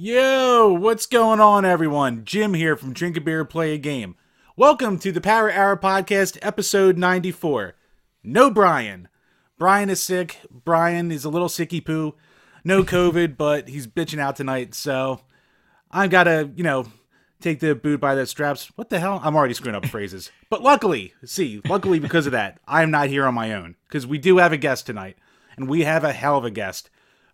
Yo, what's going on, everyone? Jim here from Drink a Beer, Play a Game. Welcome to the Power Hour Podcast, episode 94. No Brian. Brian is sick. Brian is a little sicky poo. No COVID, but he's bitching out tonight, so I've got to, you know, take the boot by the straps. What the hell? I'm already screwing up phrases. But luckily, see, luckily because of that, I am not here on my own, because we do have a guest tonight, and we have a hell of a guest.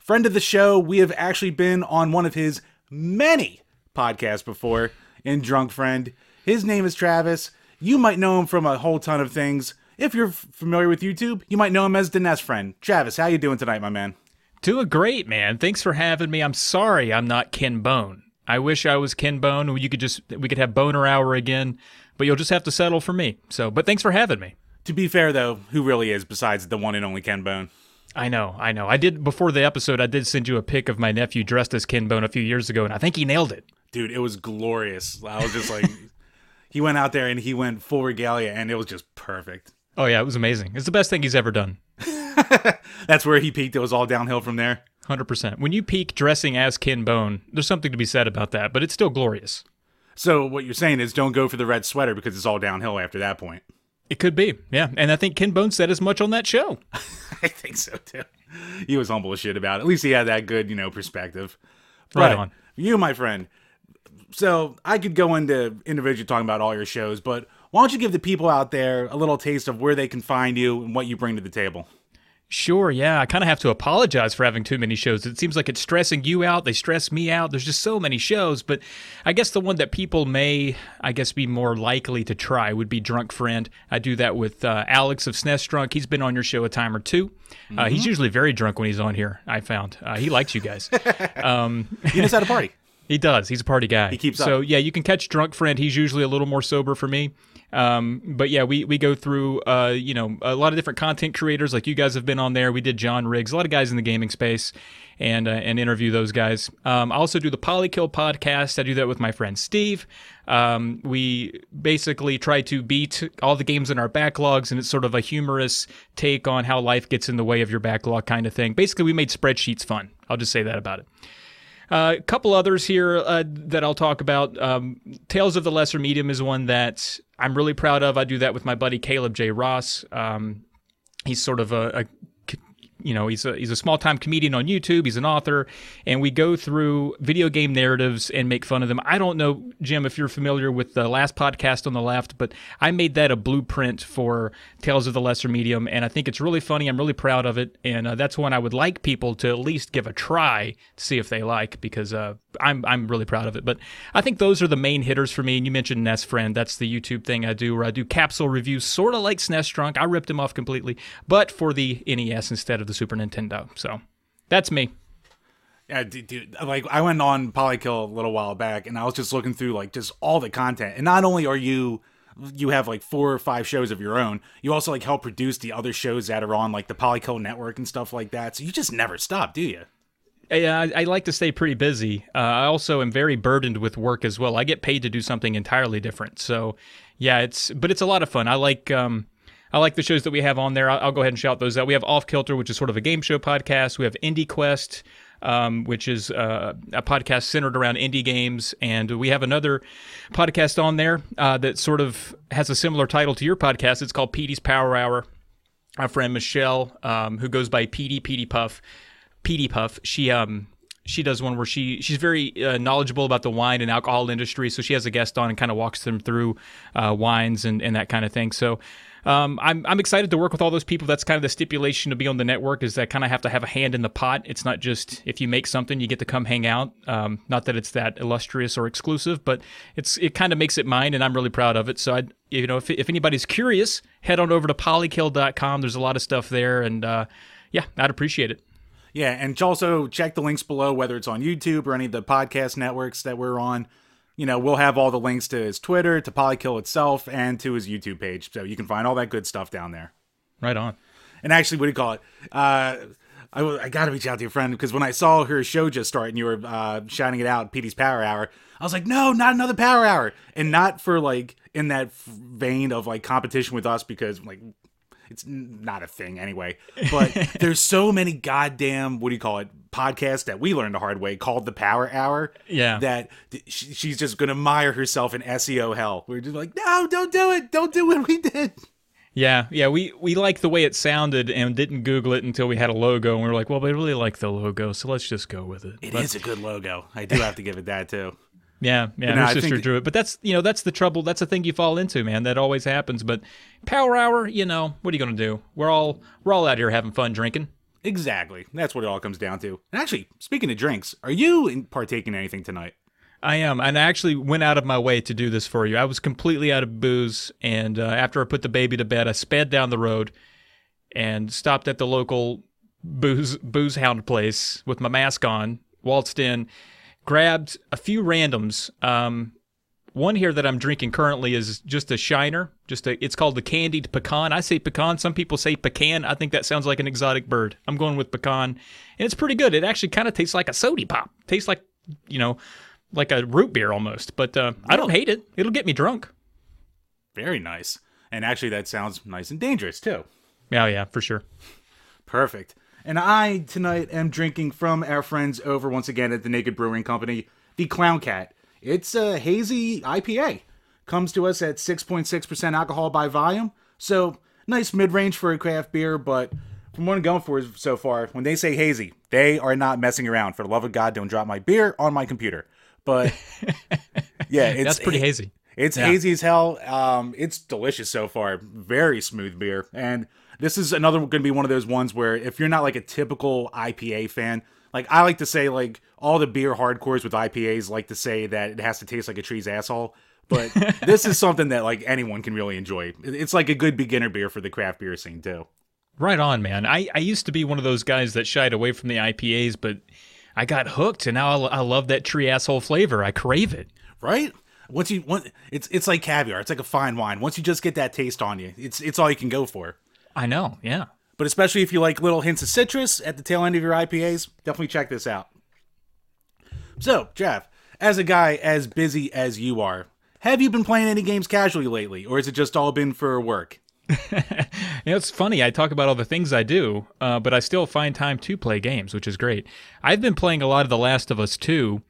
Friend of the show, we have actually been on one of his many podcasts before in Drunk Friend. His name is Travis. You might know him from a whole ton of things. If you're familiar with YouTube, you might know him as the NES Friend. Travis, how you doing tonight, my man? Doing great, man. Thanks for having me. I'm sorry I'm not Ken Bone. I wish I was Ken Bone. You could just we could have Boner Hour again, but you'll just have to settle for me. So, but thanks for having me. To be fair, though, who really is besides the one and only Ken Bone? I know, I know. I did before the episode. I did send you a pic of my nephew dressed as Ken Bone a few years ago, and I think he nailed it. Dude, it was glorious. I was just like, he went out there and he went full regalia, and it was just perfect. Oh yeah, it was amazing. It's the best thing he's ever done. That's where he peaked. It was all downhill from there. Hundred percent. When you peak dressing as Ken Bone, there's something to be said about that, but it's still glorious. So what you're saying is don't go for the red sweater because it's all downhill after that point. It could be, yeah. And I think Ken Bone said as much on that show. I think so too. He was humble as shit about it. At least he had that good, you know, perspective. Right But on. You, my friend. So I could go into individually talking about all your shows, but why don't you give the people out there a little taste of where they can find you and what you bring to the table? Sure, yeah. I kind of have to apologize for having too many shows. It seems like it's stressing you out. They stress me out. There's just so many shows. But I guess the one that people may, I guess, be more likely to try would be Drunk Friend. I do that with uh, Alex of SNES Drunk. He's been on your show a time or 2 Uh, he's usually very drunk when he's on here, I found. Uh, he likes you guys. um, You just had a party. he does. He's a party guy. He keeps so, up. yeah, you can catch Drunk Friend. He's usually a little more sober for me. Um, but yeah, we, we go through, uh, you know, a lot of different content creators. Like you guys have been on there. We did John Riggs, a lot of guys in the gaming space, and uh, and interview those guys. Um, I also do the Polykill podcast. I do that with my friend Steve. Um, we basically try to beat all the games in our backlogs, and it's sort of a humorous take on how life gets in the way of your backlog kind of thing. Basically, we made spreadsheets fun. I'll just say that about it. Uh, a couple others here uh, that I'll talk about. Um, Tales of the Lesser Medium is one that I'm really proud of. I do that with my buddy Caleb J. Ross. Um, he's sort of a, a you know he's a he's a small time comedian on YouTube. He's an author, and we go through video game narratives and make fun of them. I don't know, Jim, if you're familiar with the last podcast on the left, but I made that a blueprint for Tales of the Lesser Medium, and I think it's really funny. I'm really proud of it, and uh, that's one I would like people to at least give a try to see if they like because uh, I'm I'm really proud of it. But I think those are the main hitters for me. And you mentioned NES Friend. That's the YouTube thing I do where I do capsule reviews, sort of like SNES Drunk. I ripped him off completely, but for the NES instead of the Super Nintendo. So that's me. Yeah, dude, dude, like I went on Polykill a little while back, and I was just looking through like just all the content. And not only are you, you have like four or five shows of your own, you also like help produce the other shows that are on like the Polykill network and stuff like that. So you just never stop, do you? Yeah, I, I like to stay pretty busy. Uh, I also am very burdened with work as well. I get paid to do something entirely different. So, yeah, it's but it's a lot of fun. I like um, I like the shows that we have on there. I'll, I'll go ahead and shout those out. We have Off Kilter, which is sort of a game show podcast. We have Indie Quest, um, which is uh, a podcast centered around indie games, and we have another podcast on there uh, that sort of has a similar title to your podcast. It's called Petey's Power Hour. Our friend Michelle, um, who goes by Petey Petey Puff, Petey Puff, she um she does one where she she's very uh, knowledgeable about the wine and alcohol industry. So she has a guest on and kind of walks them through uh, wines and, and that kind of thing. So um, I'm I'm excited to work with all those people. That's kind of the stipulation to be on the network is that kind of have to have a hand in the pot. It's not just if you make something you get to come hang out. Um, not that it's that illustrious or exclusive, but it's it kind of makes it mine, and I'm really proud of it. So I you know if if anybody's curious, head on over to polykill.com. There's a lot of stuff there, and uh, yeah, I'd appreciate it. Yeah, and also check the links below, whether it's on YouTube or any of the podcast networks that we're on. You know, we'll have all the links to his Twitter, to Polykill itself, and to his YouTube page. So you can find all that good stuff down there. Right on. And actually, what do you call it? Uh, I, w- I got to reach out to your friend because when I saw her show just start and you were uh, shouting it out, Petey's Power Hour, I was like, no, not another Power Hour. And not for like in that vein of like competition with us because like It's not a thing anyway. But there's so many goddamn what do you call it podcasts that we learned the hard way called the Power Hour. Yeah. That th- she's just gonna mire herself in SEO hell. We're just like, no, don't do it. Don't do what we did. Yeah, yeah, we we liked the way it sounded and didn't Google it until we had a logo, and we were like, well, we really like the logo, so let's just go with it. It is But- a good logo. I do have to give it that too. Yeah, yeah, no, her I sister drew it, but that's you know that's the trouble. That's the thing you fall into, man. That always happens. But Power Hour, you know, what are you gonna do? We're all we're all out here having fun drinking. Exactly. That's what it all comes down to. And actually, speaking of drinks, are you in- partaking in anything tonight? I am, and I actually went out of my way to do this for you. I was completely out of booze, and uh, after I put the baby to bed, I sped down the road and stopped at the local booze booze hound place with my mask on, waltzed in, grabbed a few randoms. Um, one here that I'm drinking currently is just a shiner. Just a, it's called the candied pecan. I say pecan. Some people say pecan. I think that sounds like an exotic bird. I'm going with pecan, and it's pretty good. It actually kind of tastes like a sody pop. Tastes like, you know, like a root beer almost. But uh, I don't hate it. It'll get me drunk. Very nice. And actually, that sounds nice and dangerous too. Yeah, yeah, for sure. Perfect. And I tonight am drinking from our friends over once again at the Naked Brewing Company, the Clown Cat. It's a hazy IPA. Comes to us at 6.6% alcohol by volume. So nice mid range for a craft beer, but from what I'm going for so far, when they say hazy, they are not messing around. For the love of God, don't drop my beer on my computer. But yeah, it's That's pretty hazy. It's Yeah. hazy as hell. Um, it's delicious so far. Very smooth beer. And this is another going to be one of those ones where if you're not like a typical IPA fan, like I like to say, like all the beer hardcores with IPAs like to say that it has to taste like a tree's asshole. But this is something that like anyone can really enjoy. It's like a good beginner beer for the craft beer scene too. Right on, man. I, I used to be one of those guys that shied away from the IPAs, but I got hooked, and now I, I love that tree asshole flavor. I crave it. Right? Once you want, it's it's like caviar. It's like a fine wine. Once you just get that taste on you, it's it's all you can go for. I know, yeah. But especially if you like little hints of citrus at the tail end of your IPAs, definitely check this out. So, Jeff, as a guy as busy as you are, have you been playing any games casually lately, or has it just all been for work? You know, it's funny. I talk about all the things I do, uh, but I still find time to play games, which is great. I've been playing a lot of The Last of Us 2,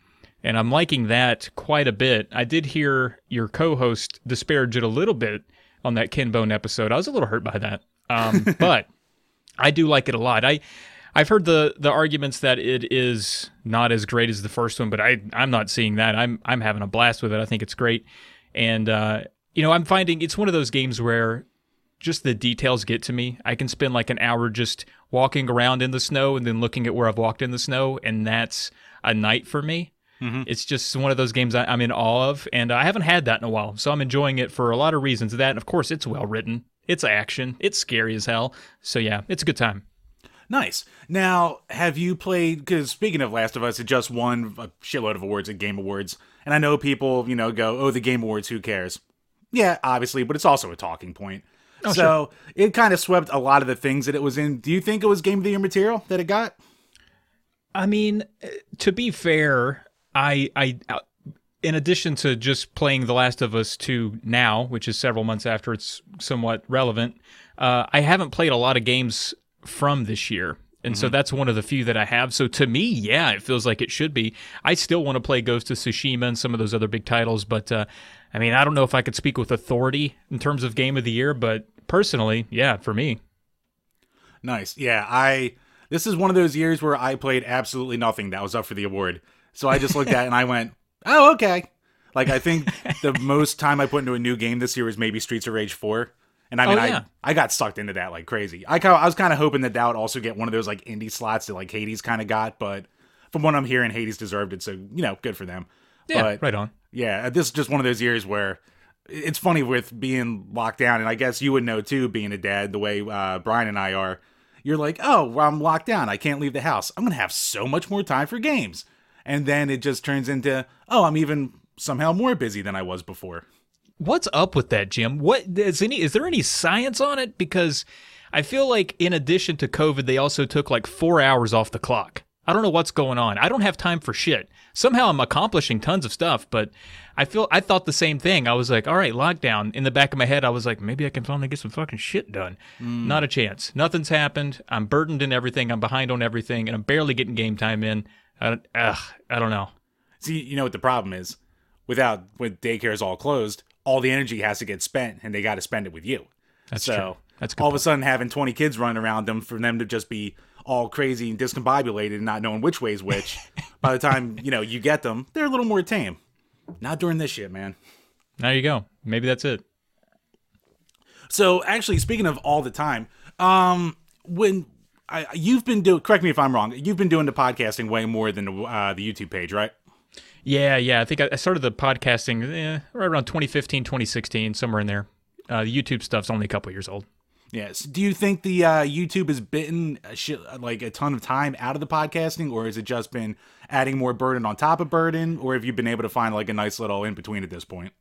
and I'm liking that quite a bit. I did hear your co host disparage it a little bit on that Ken Bone episode. I was a little hurt by that. Um, but I do like it a lot. I. I've heard the, the arguments that it is not as great as the first one, but I I'm not seeing that. I'm I'm having a blast with it. I think it's great, and uh, you know I'm finding it's one of those games where just the details get to me. I can spend like an hour just walking around in the snow and then looking at where I've walked in the snow, and that's a night for me. It's just one of those games I, I'm in awe of, and I haven't had that in a while, so I'm enjoying it for a lot of reasons. That, and of course, it's well written, it's action, it's scary as hell. So yeah, it's a good time. Nice. Now, have you played? Because speaking of Last of Us, it just won a shitload of awards at Game Awards, and I know people, you know, go, "Oh, the Game Awards, who cares?" Yeah, obviously, but it's also a talking point. Oh, so it kind of swept a lot of the things that it was in. Do you think it was Game of the Year material that it got? I mean, uh, to be fair, I I uh, in addition to just playing The Last of Us 2 now, which is several months after it's somewhat relevant, uh, I haven't played a lot of games from this year. And so that's one of the few that I have. So to me, yeah, it feels like it should be. I still want to play Ghost of Tsushima and some of those other big titles, but uh, I mean, I don't know if I could speak with authority in terms of game of the year, but personally, yeah, for me. Nice. Yeah, I this is one of those years where I played absolutely nothing that was up for the award. So I just looked at it and I went, "Oh, okay." Like I think the most time I put into a new game this year was maybe Streets of Rage 4. And I mean, Oh, yeah. I I got sucked into that like crazy. I I was kind of hoping that that would also get one of those like indie slots that like Hades kind of got, but from what I'm hearing, Hades deserved it. So you know, good for them. Yeah, But- right on. yeah, this is just one of those years where it's funny with being locked down, and I guess you would know too, being a dad, the way uh, Brian and I are. You're like, oh, well, I'm locked down. I can't leave the house. I'm gonna have so much more time for games, and then it just turns into, oh, I'm even somehow more busy than I was before. What's up with that, Jim? What is any? Is there any science on it? Because I feel like in addition to COVID, they also took like four hours off the clock. I don't know what's going on. I don't have time for shit. Somehow I'm accomplishing tons of stuff, but I feel I thought the same thing. I was like, all right, lockdown. In the back of my head, I was like, maybe I can finally get some fucking shit done. Mm. Not a chance. Nothing's happened. I'm burdened in everything. I'm behind on everything, and I'm barely getting game time in. I, don't- ugh, I don't know. See, you know what the problem is? Without when daycare is all closed, all the energy has to get spent, and they got to spend it with you. That's so true. That's all of a sudden having 20 kids running around them for them to just be all crazy and discombobulated and not knowing which way's which. by the time you know you get them, they're a little more tame. Not during this shit, man. There you go. Maybe that's it. So actually, speaking of all the time, um, when I, you've been doing, correct me if I'm wrong, you've been doing the podcasting way more than the, uh, the YouTube page, right? Yeah, yeah. I think I I started the podcasting eh, right around 2015, 2016, somewhere in there. Uh, the YouTube stuff's only a couple years old. Yes. Do you think the uh, YouTube has bitten a shit, like a ton of time out of the podcasting, or has it just been adding more burden on top of burden, or have you been able to find like a nice little in between at this point?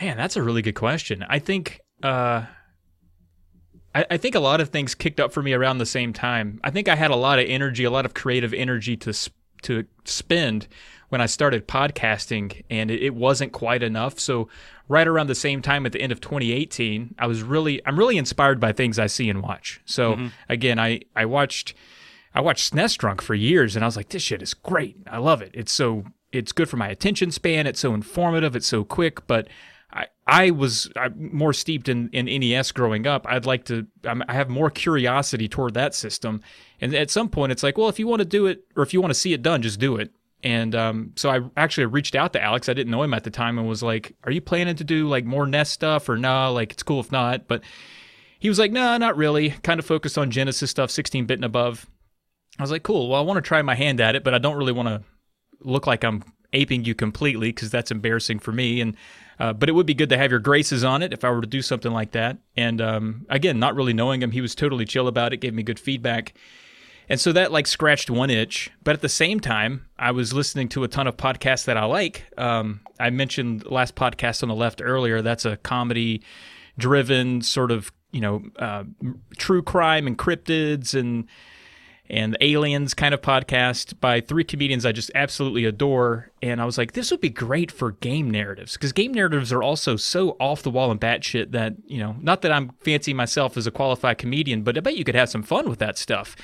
Man, that's a really good question. I think uh, I, I think a lot of things kicked up for me around the same time. I think I had a lot of energy, a lot of creative energy to to spend when I started podcasting, and it, it wasn't quite enough. So right around the same time at the end of 2018, I was really I'm really inspired by things I see and watch. So mm-hmm. again, I I watched. I watched SNES Drunk for years and I was like, this shit is great. I love it. It's so it's good for my attention span. It's so informative. It's so quick. But I was more steeped in, in NES growing up. I'd like to I have more curiosity toward that system. And at some point, it's like, well, if you want to do it or if you want to see it done, just do it. And um, so I actually reached out to Alex. I didn't know him at the time and was like, are you planning to do like more NES stuff or nah? Like it's cool if not. But he was like, no, not really. Kind of focused on Genesis stuff, 16 bit and above. I was like, cool. Well, I want to try my hand at it, but I don't really want to look like I'm aping you completely because that's embarrassing for me. And uh, but it would be good to have your graces on it if I were to do something like that. And um, again, not really knowing him, he was totally chill about it, gave me good feedback. And so that like scratched one itch. But at the same time, I was listening to a ton of podcasts that I like. Um, I mentioned last podcast on the left earlier. That's a comedy driven sort of, you know, uh, true crime and cryptids and and the aliens kind of podcast by three comedians I just absolutely adore. And I was like, this would be great for game narratives because game narratives are also so off the wall and batshit that, you know, not that I'm fancy myself as a qualified comedian, but I bet you could have some fun with that stuff.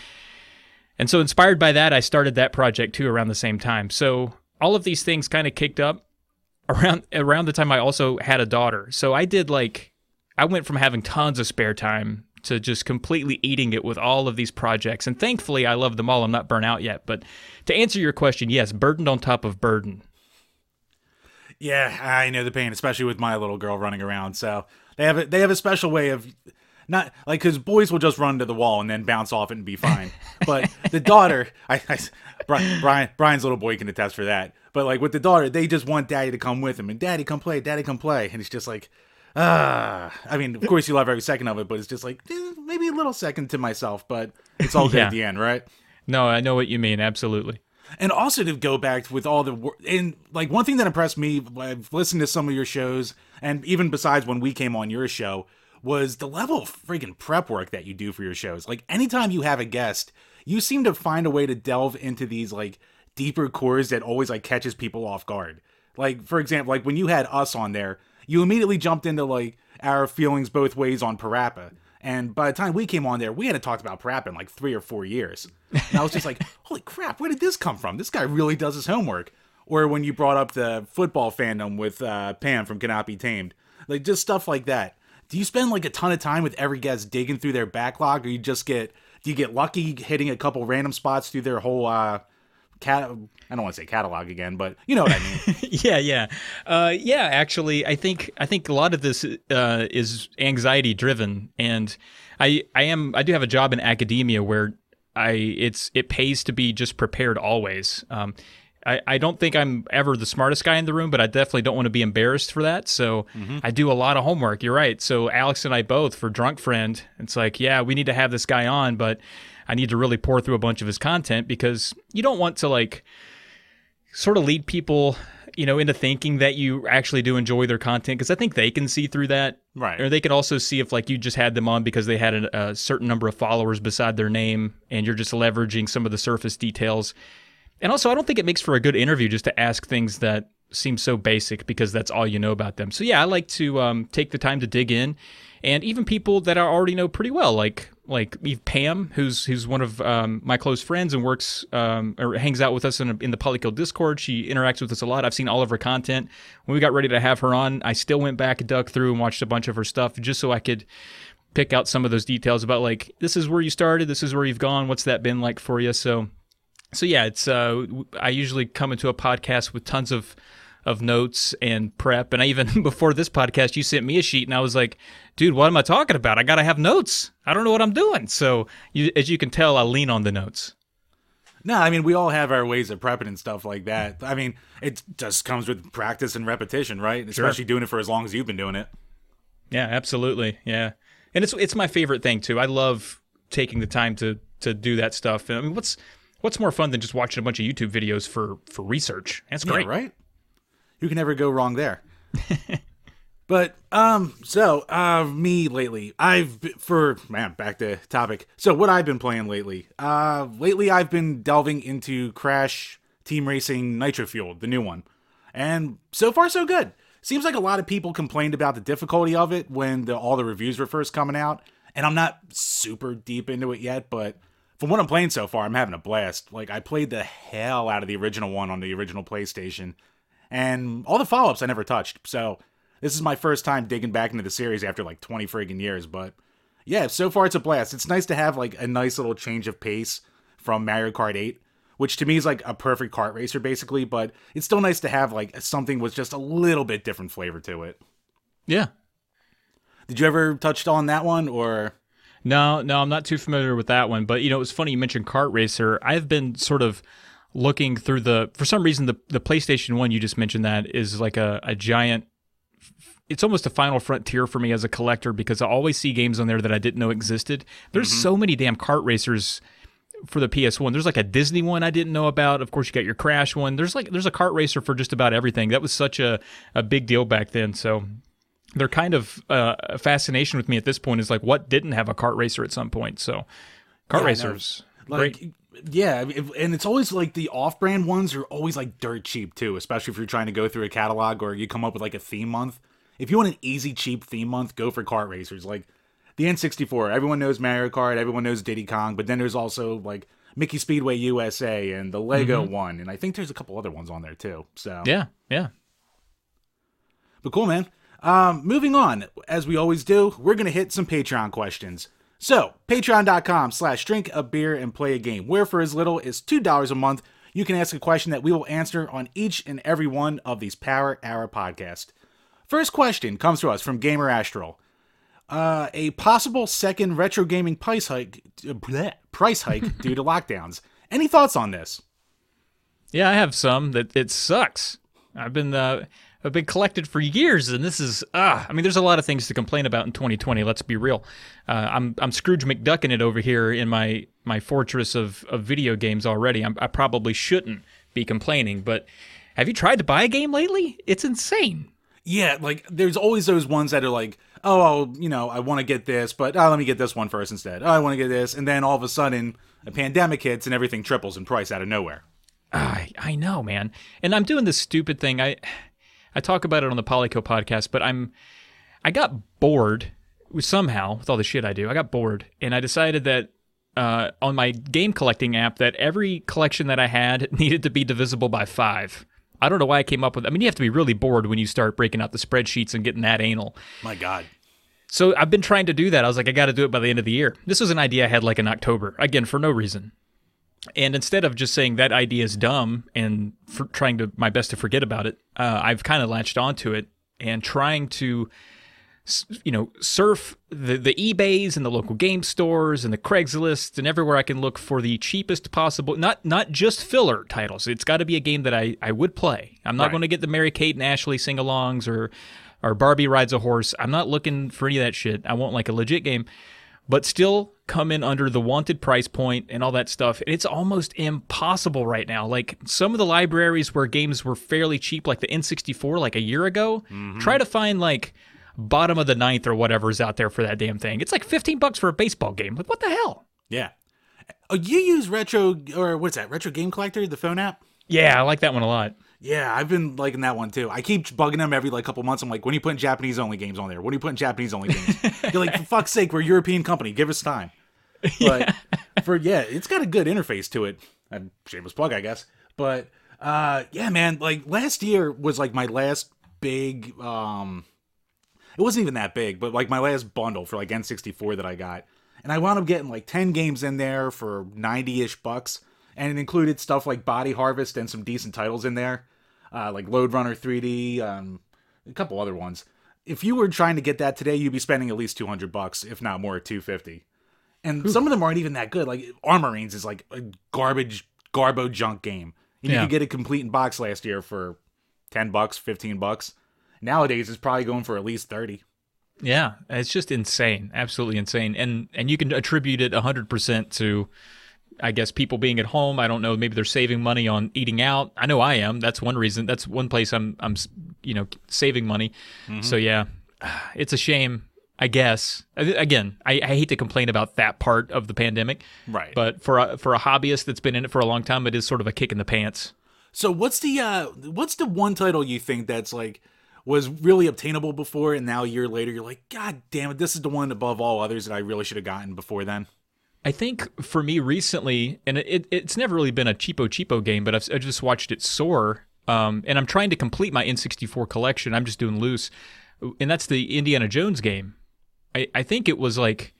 And so, inspired by that, I started that project too around the same time. So, all of these things kind of kicked up around around the time I also had a daughter. So, I did like I went from having tons of spare time to just completely eating it with all of these projects. And thankfully, I love them all. I'm not burnt out yet. But to answer your question, yes, burdened on top of burden. Yeah, I know the pain, especially with my little girl running around. So they have a, they have a special way of not like because boys will just run to the wall and then bounce off it and be fine. but the daughter, I, I Brian, Brian Brian's little boy can attest for that. But like with the daughter, they just want daddy to come with them and daddy come play, daddy come play, and it's just like. Ah, I mean, of course you love every second of it, but it's just like eh, maybe a little second to myself, but it's all good Yeah. at the end, right? No, I know what you mean. Absolutely. and also to go back with all the wor- and like one thing that impressed me i've listened to some of your shows and even besides when we came on your show was the level of freaking prep work that you do for your shows like anytime you have a guest you seem to find a way to delve into these like deeper cores that always like catches people off guard like for example like when you had us on there you immediately jumped into like our feelings both ways on parappa and by the time we came on there, we hadn't talked about Parappa in like three or four years. And I was just like, holy crap, where did this come from? This guy really does his homework. Or when you brought up the football fandom with uh, Pam from Cannot Be Tamed, like just stuff like that. Do you spend like a ton of time with every guest digging through their backlog, or you just get do you get lucky hitting a couple random spots through their whole uh, cat? I don't want to say catalog again, but you know what I mean. yeah, yeah, uh, yeah. Actually, I think I think a lot of this uh, is anxiety driven, and I I am I do have a job in academia where I it's it pays to be just prepared always. Um, I, I don't think I'm ever the smartest guy in the room, but I definitely don't want to be embarrassed for that. So I do a lot of homework. You're right. So Alex and I both for Drunk Friend, it's like, yeah, we need to have this guy on, but I need to really pour through a bunch of his content because you don't want to like sort of lead people, you know, into thinking that you actually do enjoy their content because I think they can see through that. Right. Or they can also see if like you just had them on because they had a, a certain number of followers beside their name and you're just leveraging some of the surface details. And also, I don't think it makes for a good interview just to ask things that seem so basic because that's all you know about them. So yeah, I like to um, take the time to dig in, and even people that I already know pretty well, like like Eve Pam, who's who's one of um, my close friends and works um, or hangs out with us in, in the Polykill Discord. She interacts with us a lot. I've seen all of her content. When we got ready to have her on, I still went back and dug through and watched a bunch of her stuff just so I could pick out some of those details about like this is where you started, this is where you've gone, what's that been like for you. So so yeah, it's uh, I usually come into a podcast with tons of of notes and prep. And I even before this podcast, you sent me a sheet, and I was like, "Dude, what am I talking about? I gotta have notes. I don't know what I'm doing." So you, as you can tell, I lean on the notes. No, I mean we all have our ways of prepping and stuff like that. I mean, it just comes with practice and repetition, right? Especially sure. doing it for as long as you've been doing it. Yeah, absolutely. Yeah, and it's it's my favorite thing too. I love taking the time to to do that stuff. I mean, what's what's more fun than just watching a bunch of YouTube videos for for research? That's great, yeah, right? Who can ever go wrong there? but um, so uh, me lately, I've been, for man back to topic. So what I've been playing lately? Uh, lately I've been delving into Crash Team Racing Nitro Fueled, the new one, and so far so good. Seems like a lot of people complained about the difficulty of it when the, all the reviews were first coming out, and I'm not super deep into it yet, but from what I'm playing so far, I'm having a blast. Like I played the hell out of the original one on the original PlayStation, and all the follow-ups I never touched. So this is my first time digging back into the series after like 20 friggin' years. But yeah, so far it's a blast. It's nice to have like a nice little change of pace from Mario Kart 8, which to me is like a perfect kart racer basically. But it's still nice to have like something with just a little bit different flavor to it. Yeah. Did you ever touch on that one or? No, no, I'm not too familiar with that one. But you know, it was funny you mentioned Kart Racer. I've been sort of looking through the for some reason the the PlayStation One you just mentioned that is like a, a giant. It's almost a final frontier for me as a collector because I always see games on there that I didn't know existed. There's mm-hmm. so many damn kart racers for the PS1. There's like a Disney one I didn't know about. Of course, you got your Crash one. There's like there's a kart racer for just about everything. That was such a a big deal back then. So they're kind of uh, a fascination with me at this point is like what didn't have a kart racer at some point. So kart yeah, racers, like great. Yeah, and it's always like the off-brand ones are always like dirt cheap too, especially if you're trying to go through a catalog or you come up with like a theme month. If you want an easy cheap theme month, go for kart racers. Like the N64, everyone knows Mario Kart, everyone knows Diddy Kong, but then there's also like Mickey Speedway USA and the Lego mm-hmm. one, and I think there's a couple other ones on there too. So yeah, yeah. But cool, man. Um, moving on, as we always do, we're going to hit some Patreon questions. So, patreon.com slash drink a beer and play a game, where for as little as $2 a month, you can ask a question that we will answer on each and every one of these Power Hour podcasts. First question comes to us from Gamer Astral. Uh, a possible second retro gaming price hike, bleh, price hike due to lockdowns. Any thoughts on this? Yeah, I have some. That it sucks. I've been uh, have been collected for years, and this is ah. I mean, there's a lot of things to complain about in 2020. Let's be real. Uh, I'm I'm Scrooge McDucking it over here in my my fortress of of video games already. I'm, I probably shouldn't be complaining, but have you tried to buy a game lately? It's insane. Yeah, like there's always those ones that are like, oh, I'll, you know, I want to get this, but oh, let me get this one first instead. Oh, I want to get this, and then all of a sudden, a pandemic hits and everything triples in price out of nowhere. I I know, man, and I'm doing this stupid thing. I I talk about it on the Polykill podcast, but I'm I got bored somehow with all the shit I do. I got bored, and I decided that uh, on my game collecting app that every collection that I had needed to be divisible by five. I don't know why I came up with. I mean, you have to be really bored when you start breaking out the spreadsheets and getting that anal. My God. So I've been trying to do that. I was like, I got to do it by the end of the year. This was an idea I had like in October, again for no reason. And instead of just saying that idea is dumb and trying to my best to forget about it, uh, I've kind of latched onto it and trying to, you know, surf the the eBay's and the local game stores and the Craigslist and everywhere I can look for the cheapest possible. Not not just filler titles. It's got to be a game that I I would play. I'm not right. going to get the Mary Kate and Ashley sing-alongs or or Barbie rides a horse. I'm not looking for any of that shit. I want like a legit game but still come in under the wanted price point and all that stuff. And it's almost impossible right now. Like some of the libraries where games were fairly cheap, like the N64, like a year ago, mm-hmm. try to find like bottom of the ninth or whatever's out there for that damn thing. It's like 15 bucks for a baseball game. Like, what the hell? Yeah. Oh, you use Retro or what's that? Retro Game Collector, the phone app. Yeah, I like that one a lot. Yeah, I've been liking that one too. I keep bugging them every like couple months. I'm like, when are you putting Japanese only games on there? When are you putting Japanese only games? You're like, for fuck's sake, we're a European company. Give us time. But for yeah, it's got a good interface to it. And shameless plug, I guess. But uh yeah, man, like last year was like my last big um it wasn't even that big, but like my last bundle for like N64 that I got. And I wound up getting like 10 games in there for 90-ish bucks. And it included stuff like Body Harvest and some decent titles in there. Uh, like Lode Runner 3D, um, a couple other ones. If you were trying to get that today, you'd be spending at least 200 bucks, if not more, 250. And some of them aren't even that good. Like Armorines is like a garbage, garbo junk game. And You Yeah. could get it complete in box last year for 10 bucks, 15 bucks. Nowadays, it's probably going for at least 30. Yeah, it's just insane, absolutely insane, and and you can attribute it hundred percent to, I guess, people being at home. I don't know, maybe they're saving money on eating out. I know I am. That's one reason. That's one place I'm I'm you know saving money. So yeah, it's a shame. I guess again, I, I hate to complain about that part of the pandemic, Right. but for a, for a hobbyist that's been in it for a long time, it is sort of a kick in the pants. So what's the uh what's the one title you think that's like was really obtainable before and now a year later you're like god damn it this is the one above all others that I really should have gotten before then. I think for me recently, and it, it's never really been a cheapo cheapo game, but I've, I just watched it soar. Um, and I'm trying to complete my N64 collection. I'm just doing loose, and that's the Indiana Jones game. I, I think it was like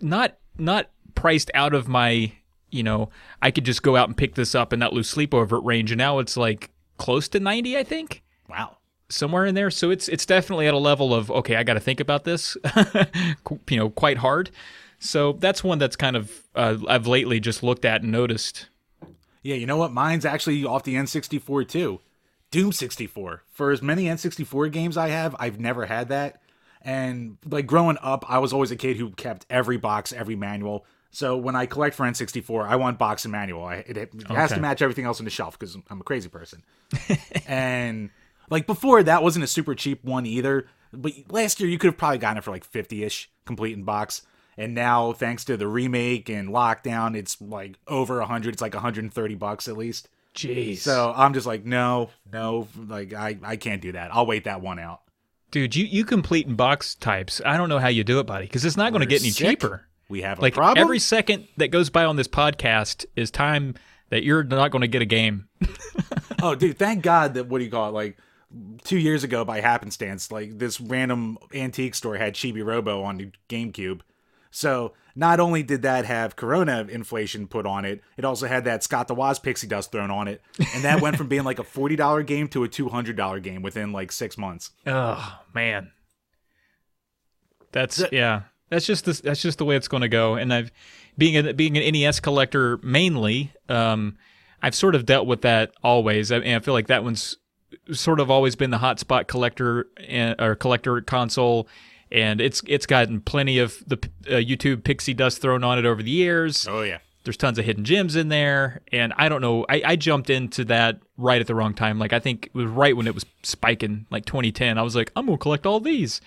not not priced out of my you know I could just go out and pick this up and not lose sleep over it range, and now it's like close to 90, I think Wow. somewhere in there. So it's it's definitely at a level of okay, I got to think about this, you know, quite hard. So that's one that's kind of uh, I've lately just looked at and noticed. Yeah, you know what? Mine's actually off the N64 too. Doom 64. For as many N64 games I have, I've never had that. And like growing up, I was always a kid who kept every box, every manual. So when I collect for N64, I want box and manual. I, it, it has to match everything else on the shelf because I'm a crazy person. and like before, that wasn't a super cheap one either. But last year, you could have probably gotten it for like 50 ish, complete in box. And now, thanks to the remake and lockdown, it's like over 100. It's like 130 bucks at least. Jeez. So I'm just like, no, no, like I, I can't do that. I'll wait that one out. dude, you you complete in box types. I don't know how you do it, buddy, because it's not going to get any sick. cheaper. We have a Like problem. every second that goes by on this podcast is time that you're not going to get a game. oh, dude, thank God that what do you call it? Like two years ago, by happenstance, like this random antique store had Chibi Robo on the GameCube. So not only did that have Corona inflation put on it, it also had that Scott the Woz pixie dust thrown on it, and that went from being like a forty dollar game to a two hundred dollar game within like six months. Oh man, that's The- yeah. That's just the, that's just the way it's going to go. And I've being a, being an NES collector mainly, um, I've sort of dealt with that always. I, and I feel like that one's sort of always been the hotspot collector and, or collector console. And it's it's gotten plenty of the uh, YouTube pixie dust thrown on it over the years. Oh yeah. There's tons of hidden gems in there, and I don't know. I, I jumped into that right at the wrong time. Like I think it was right when it was spiking, like 2010. I was like, I'm gonna collect all these.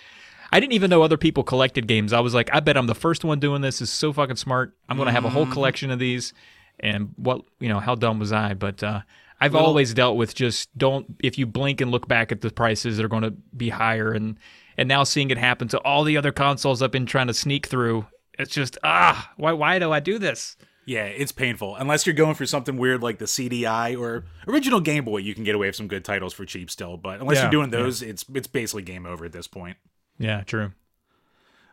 I didn't even know other people collected games. I was like, I bet I'm the first one doing this. This is so fucking smart. I'm gonna have a whole collection of these. And what you know, how dumb was I? But uh, I've Well- always dealt with just don't. If you blink and look back at the prices, they're going to be higher. And and now seeing it happen to all the other consoles I've been trying to sneak through, it's just ah, why why do I do this? Yeah, it's painful. Unless you're going for something weird like the CDI or original Game Boy, you can get away with some good titles for cheap still. But unless Yeah, you're doing those, it's it's basically game over at this point. Yeah, true.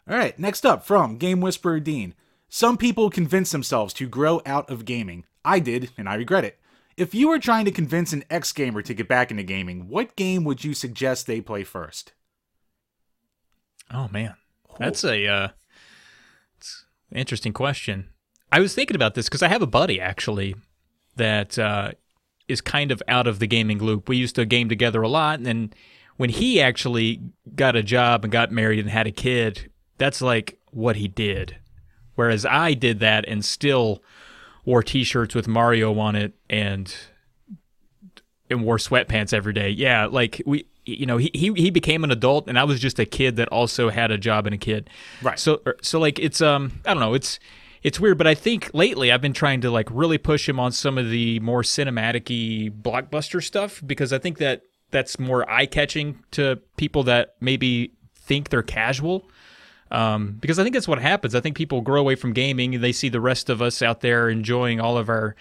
All right, next up from Game Whisperer Dean. Some people convince themselves to grow out of gaming. I did, and I regret it. If you were trying to convince an ex gamer to get back into gaming, what game would you suggest they play first? Oh man, that's a uh, interesting question. I was thinking about this because I have a buddy actually that uh, is kind of out of the gaming loop. We used to game together a lot, and then when he actually got a job and got married and had a kid, that's like what he did. Whereas I did that and still wore T-shirts with Mario on it and and wore sweatpants every day. Yeah, like we, you know, he he he became an adult, and I was just a kid that also had a job and a kid. Right. So er, so like it's um I don't know it's it's weird, but I think lately I've been trying to like really push him on some of the more cinematic blockbuster stuff because I think that that's more eye catching to people that maybe think they're casual. Um, because I think that's what happens. I think people grow away from gaming and they see the rest of us out there enjoying all of our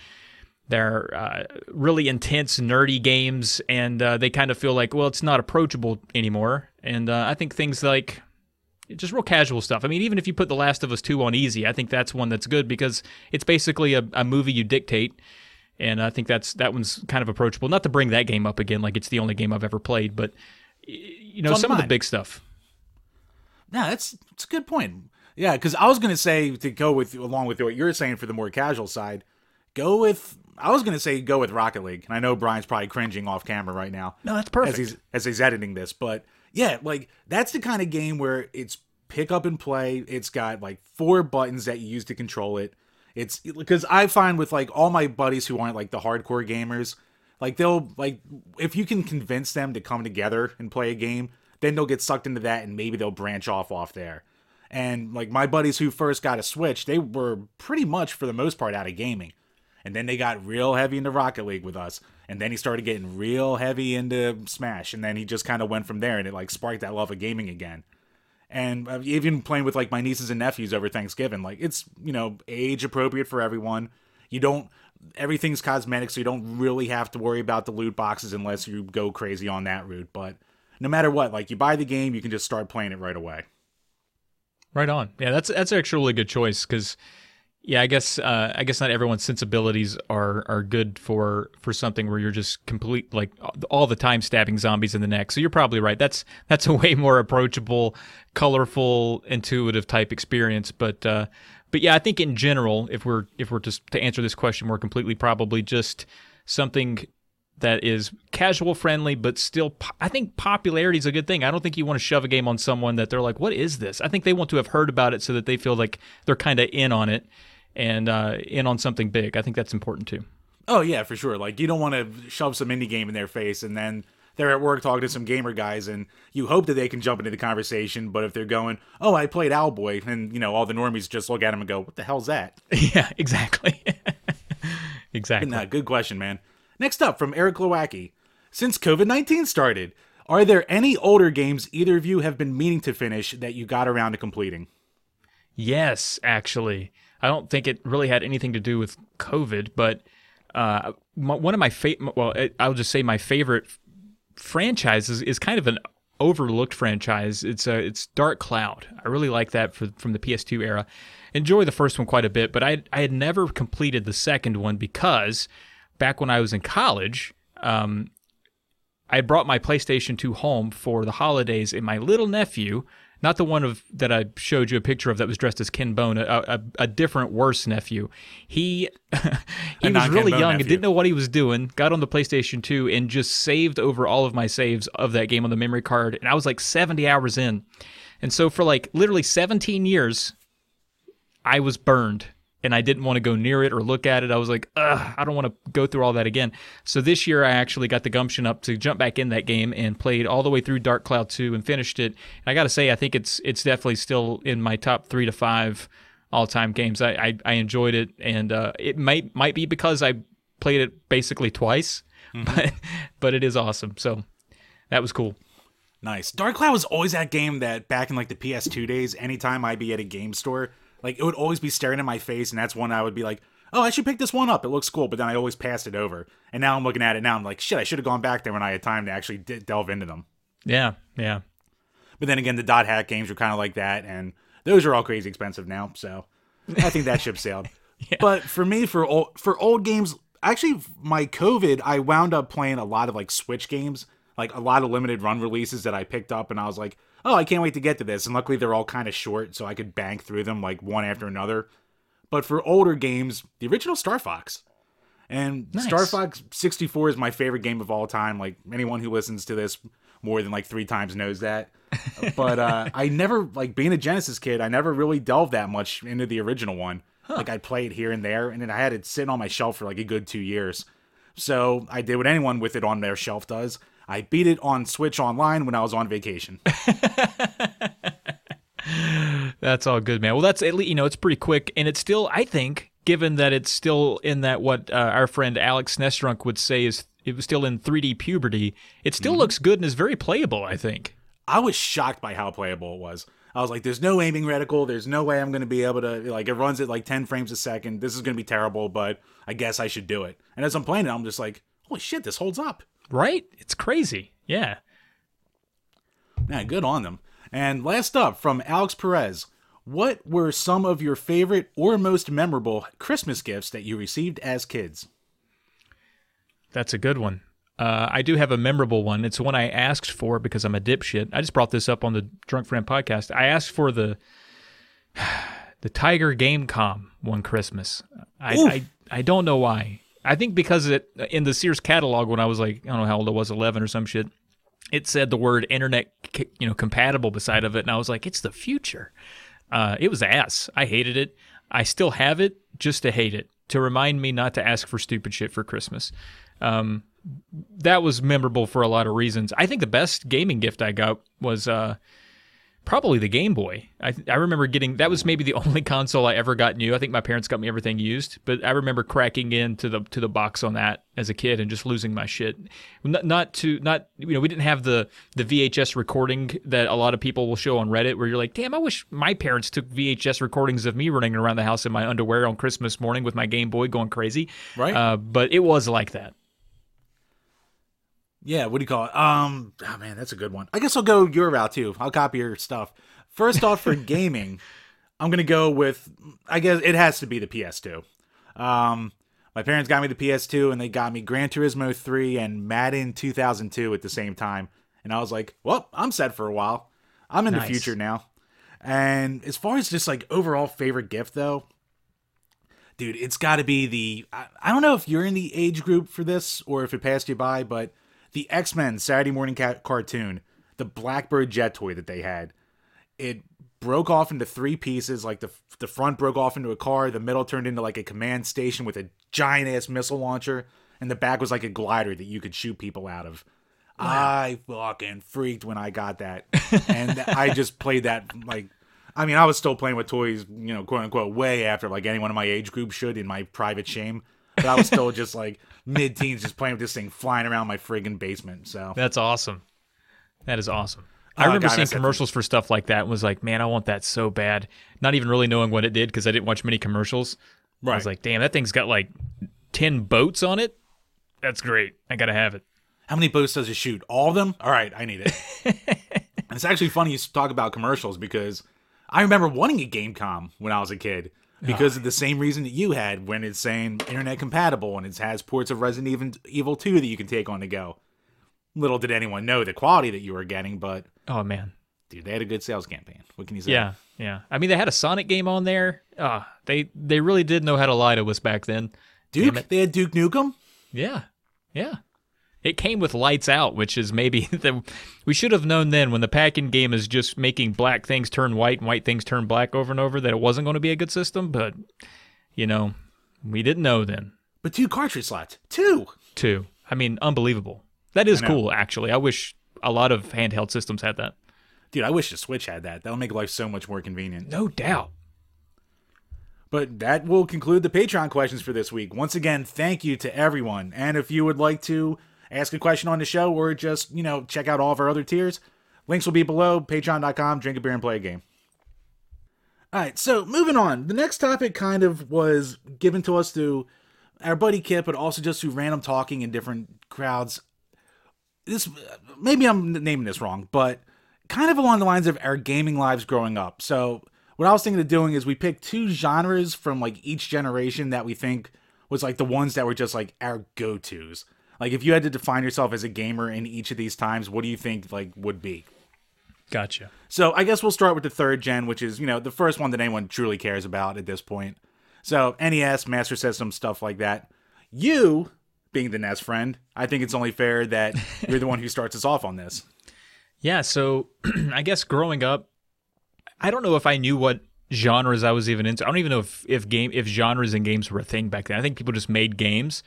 their uh, really intense nerdy games and uh, they kind of feel like well it's not approachable anymore. And uh, i think things like just real casual stuff. I mean even if you put the last of us 2 on easy i think that's one that's good because it's basically a, a movie you dictate. And i think that's that one's kind of approachable. Not to bring that game up again like it's the only game i've ever played but you know some of the big stuff. Yeah that's, that's a good point. Yeah because i was going to say to go with along with what you're saying for the more casual side go with I was gonna say go with Rocket League, and I know Brian's probably cringing off camera right now. No, that's perfect. As he's as he's editing this, but yeah, like that's the kind of game where it's pick up and play. It's got like four buttons that you use to control it. It's because I find with like all my buddies who aren't like the hardcore gamers, like they'll like if you can convince them to come together and play a game, then they'll get sucked into that and maybe they'll branch off off there. And like my buddies who first got a Switch, they were pretty much for the most part out of gaming and then they got real heavy into Rocket League with us, and then he started getting real heavy into Smash, and then he just kind of went from there, and it like sparked that love of gaming again. And uh, even playing with like my nieces and nephews over Thanksgiving, like it's you know age appropriate for everyone. You don't everything's cosmetic, so you don't really have to worry about the loot boxes unless you go crazy on that route. But no matter what, like you buy the game, you can just start playing it right away. Right on. Yeah, that's that's actually a really good choice because yeah, I guess uh, I guess not everyone's sensibilities are are good for for something where you're just complete like all the time stabbing zombies in the neck. So you're probably right. That's that's a way more approachable, colorful, intuitive type experience. But uh, but yeah, I think in general, if we're if we're just to answer this question more completely, probably just something that is casual friendly, but still, I think popularity is a good thing. I don't think you want to shove a game on someone that they're like, "What is this?" I think they want to have heard about it so that they feel like they're kind of in on it and uh, in on something big. I think that's important too. Oh yeah, for sure. Like you don't want to shove some indie game in their face and then they're at work talking to some gamer guys and you hope that they can jump into the conversation, but if they're going, "Oh, I played Owlboy," and you know all the normies just look at them and go, "What the hell's that?" Yeah, exactly. exactly. Nah, good question, man. Next up from Eric Lowacki. Since COVID 19 started, are there any older games either of you have been meaning to finish that you got around to completing? Yes, actually. I don't think it really had anything to do with COVID, but uh, my, one of my favorite, well, I'll just say my favorite franchises is kind of an overlooked franchise. It's uh, it's Dark Cloud. I really like that for, from the PS2 era. Enjoy the first one quite a bit, but I I had never completed the second one because back when I was in college, um, I brought my PlayStation 2 home for the holidays, and my little nephew not the one of that I showed you a picture of that was dressed as Ken Bone, a, a, a different, worse nephew. He he was really young and didn't know what he was doing. Got on the PlayStation 2 and just saved over all of my saves of that game on the memory card, and I was like 70 hours in. And so for like literally 17 years, I was burned and I didn't want to go near it or look at it. I was like, Ugh, I don't want to go through all that again. So this year I actually got the gumption up to jump back in that game and played all the way through Dark Cloud 2 and finished it. And I got to say, I think it's it's definitely still in my top three to five all time games. I, I, I enjoyed it, and uh, it might might be because I played it basically twice, mm-hmm. but but it is awesome. So that was cool. Nice. Dark Cloud was always that game that back in like the PS2 days, anytime I'd be at a game store, like it would always be staring in my face, and that's when I would be like, "Oh, I should pick this one up. It looks cool." But then I always passed it over. And now I'm looking at it now. I'm like, "Shit, I should have gone back there when I had time to actually d- delve into them." Yeah, yeah. But then again, the dot hack games were kind of like that, and those are all crazy expensive now. So I think that ship sailed. yeah. But for me, for old for old games, actually, my COVID, I wound up playing a lot of like Switch games, like a lot of limited run releases that I picked up, and I was like, oh, I can't wait to get to this. And luckily, they're all kind of short, so I could bank through them like one after another. But for older games, the original Star Fox. And nice. Star Fox 64 is my favorite game of all time. Like anyone who listens to this more than like three times knows that. but uh, I never, like being a Genesis kid, I never really delved that much into the original one. Huh. Like I'd play it here and there, and then I had it sitting on my shelf for like a good two years. So I did what anyone with it on their shelf does. I beat it on Switch Online when I was on vacation. That's all good, man. Well, that's at least you know it's pretty quick, and it's still I think given that it's still in that what uh, our friend Alex SNES Drunk would say is it was still in 3D puberty. It still mm-hmm. looks good and is very playable. I think. I was shocked by how playable it was. I was like, "There's no aiming reticle. There's no way I'm going to be able to like it runs at like 10 frames a second. This is going to be terrible, but I guess I should do it." And as I'm playing it, I'm just like, "Holy shit, this holds up!" Right? It's crazy. Yeah. Yeah, good on them. And last up from Alex Perez, what were some of your favorite or most memorable Christmas gifts that you received as kids? That's a good one. Uh, I do have a memorable one. It's one I asked for because I'm a dipshit. I just brought this up on the Drunk Friend podcast. I asked for the the Tiger Game.com one Christmas. I, I, I don't know why. I think because it in the Sears catalog when I was like I don't know how old I was, eleven or some shit. It said the word internet, you know, compatible beside of it, and I was like, it's the future. Uh, it was ass. I hated it. I still have it just to hate it to remind me not to ask for stupid shit for Christmas. Um, that was memorable for a lot of reasons. I think the best gaming gift I got was uh, probably the Game Boy. I, I remember getting that was maybe the only console I ever got new. I think my parents got me everything used, but I remember cracking into the to the box on that as a kid and just losing my shit. Not, not to not you know we didn't have the the VHS recording that a lot of people will show on Reddit where you're like, damn, I wish my parents took VHS recordings of me running around the house in my underwear on Christmas morning with my Game Boy going crazy. Right. Uh, but it was like that. Yeah, what do you call it? Um, oh man, that's a good one. I guess I'll go your route too. I'll copy your stuff. First off, for gaming, I'm gonna go with. I guess it has to be the PS2. Um, my parents got me the PS2, and they got me Gran Turismo 3 and Madden 2002 at the same time. And I was like, well, I'm set for a while. I'm in nice. the future now. And as far as just like overall favorite gift though, dude, it's got to be the. I, I, don't know if you're in the age group for this or if it passed you by, but the X Men Saturday morning ca- cartoon, the Blackbird jet toy that they had, it broke off into three pieces. Like the the front broke off into a car, the middle turned into like a command station with a giant ass missile launcher, and the back was like a glider that you could shoot people out of. Wow. I fucking freaked when I got that, and I just played that like. I mean, I was still playing with toys, you know, quote unquote, way after like anyone in my age group should in my private shame. But I was still just like mid teens, just playing with this thing flying around my friggin' basement. So that's awesome. That is awesome. Oh, I oh, remember God, seeing commercials for stuff like that and was like, man, I want that so bad. Not even really knowing what it did because I didn't watch many commercials. Right. I was like, damn, that thing's got like 10 boats on it. That's great. I got to have it. How many boats does it shoot? All of them? All right, I need it. it's actually funny you talk about commercials because I remember wanting a Game.com when I was a kid because oh. of the same reason that you had when it's saying internet compatible and it has ports of Resident Evil 2 that you can take on the go. Little did anyone know the quality that you were getting, but oh man, dude, they had a good sales campaign. What can you say? Yeah, yeah. I mean, they had a Sonic game on there. Uh, they they really did know how to lie to us back then. Duke, they had Duke Nukem. Yeah, yeah. It came with lights out, which is maybe the we should have known then when the packing game is just making black things turn white and white things turn black over and over that it wasn't going to be a good system. But you know, we didn't know then. But two cartridge slots, two, two. I mean, unbelievable. That is cool, actually. I wish a lot of handheld systems had that. Dude, I wish the Switch had that. That'll make life so much more convenient. No doubt. But that will conclude the Patreon questions for this week. Once again, thank you to everyone. And if you would like to ask a question on the show or just, you know, check out all of our other tiers, links will be below. Patreon.com, drink a beer and play a game. All right, so moving on. The next topic kind of was given to us through our buddy Kip, but also just through random talking in different crowds. This maybe I'm naming this wrong, but kind of along the lines of our gaming lives growing up. So what I was thinking of doing is we picked two genres from like each generation that we think was like the ones that were just like our go-tos. Like if you had to define yourself as a gamer in each of these times, what do you think like would be? Gotcha. So I guess we'll start with the third gen, which is, you know, the first one that anyone truly cares about at this point. So NES, Master System, stuff like that. You, being the NES friend, I think it's only fair that you're the one who starts us off on this. Yeah, so I guess growing up, I don't know if I knew what genres I was even into. I don't even know if, if game if genres and games were a thing back then. I think people just made games.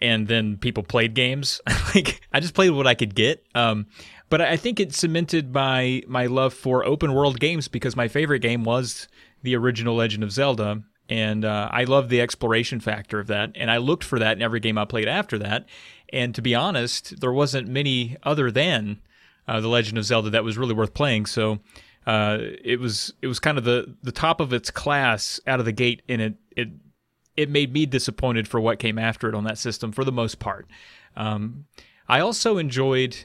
And then people played games. like I just played what I could get. Um, but I think it cemented my my love for open world games because my favorite game was the original Legend of Zelda, and uh, I love the exploration factor of that. And I looked for that in every game I played after that. And to be honest, there wasn't many other than uh, the Legend of Zelda that was really worth playing. So uh, it was it was kind of the the top of its class out of the gate, and it it it made me disappointed for what came after it on that system for the most part. Um, I also enjoyed,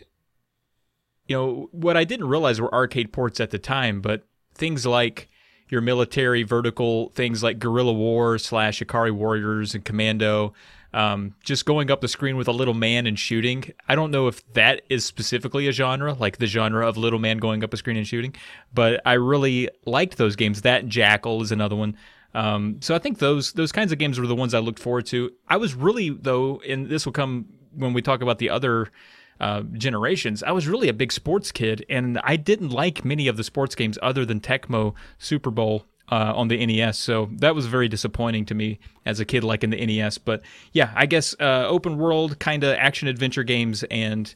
you know, what I didn't realize were arcade ports at the time, but things like your military vertical things like Guerrilla War slash Ikari Warriors and Commando, um, just going up the screen with a little man and shooting. I don't know if that is specifically a genre, like the genre of little man going up a screen and shooting, but I really liked those games. That Jackal is another one. Um, so I think those those kinds of games were the ones I looked forward to. I was really though, and this will come when we talk about the other uh, generations. I was really a big sports kid, and I didn't like many of the sports games other than Tecmo Super Bowl uh, on the NES. So that was very disappointing to me as a kid, like in the NES. But yeah, I guess uh, open world kind of action adventure games and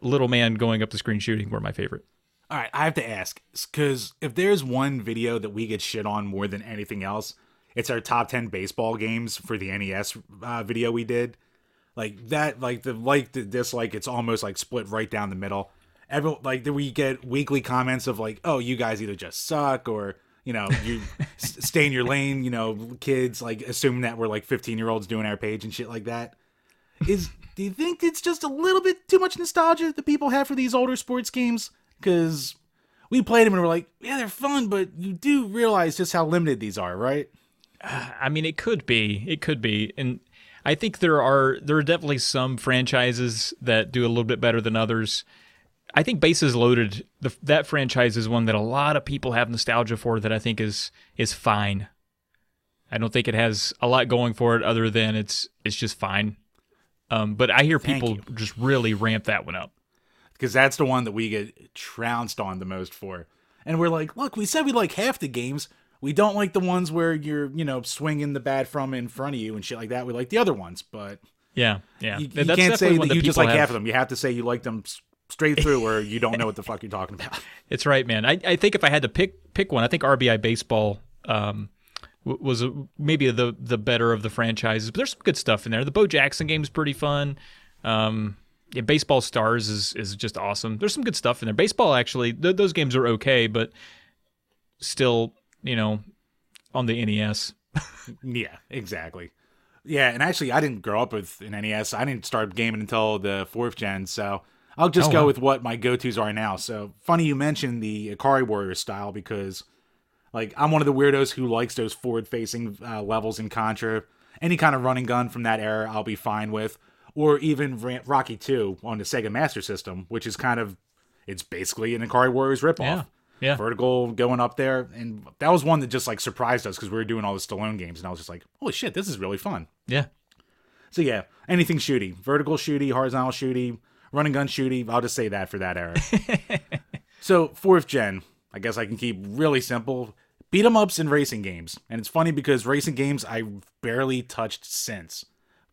little man going up the screen shooting were my favorite. All right, I have to ask because if there's one video that we get shit on more than anything else, it's our top 10 baseball games for the NES uh, video we did. Like that like the like the dislike it's almost like split right down the middle. Everyone like we get weekly comments of like oh you guys either just suck or you know you stay in your lane you know kids like assuming that we're like 15 year olds doing our page and shit like that. Is do you think it's just a little bit too much nostalgia that people have for these older sports games because we played them and we're like yeah they're fun but you do realize just how limited these are right i mean it could be it could be and I think there are there are definitely some franchises that do a little bit better than others. I think Bases Loaded, the, that franchise is one that a lot of people have nostalgia for. That I think is is fine. I don't think it has a lot going for it other than it's it's just fine. Um, but I hear Thank people you. just really ramp that one up because that's the one that we get trounced on the most for. And we're like, look, we said we like half the games. We don't like the ones where you're, you know, swinging the bat from in front of you and shit like that. We like the other ones, but yeah, yeah, you, you can't say that you just like have... half of them. You have to say you like them straight through, or you don't know what the fuck you're talking about. It's right, man. I, I think if I had to pick pick one, I think RBI baseball um, was maybe the the better of the franchises. But there's some good stuff in there. The Bo Jackson game is pretty fun. Um, yeah, Baseball Stars is is just awesome. There's some good stuff in there. Baseball actually, th- those games are okay, but still you know, on the NES. yeah, exactly. Yeah, and actually, I didn't grow up with an NES. I didn't start gaming until the fourth gen, so I'll just oh, go wow. with what my go tos are now. So funny you mentioned the Ikari Warrior style because, like, I'm one of the weirdos who likes those forward facing uh, levels in Contra. Any kind of running gun from that era, I'll be fine with. Or even Rocky 2 on the Sega Master System, which is kind of, it's basically an Ikari Warriors ripoff. Yeah yeah. vertical going up there, and that was one that just like surprised us because we were doing all the Stallone games, and I was just like, holy shit, this is really fun. Yeah. So yeah, anything shooty, vertical shooty, horizontal shooty, running gun shooty. I'll just say that for that era. so fourth gen, I guess I can keep really simple. Beat 'em ups and racing games, and it's funny because racing games I barely touched since,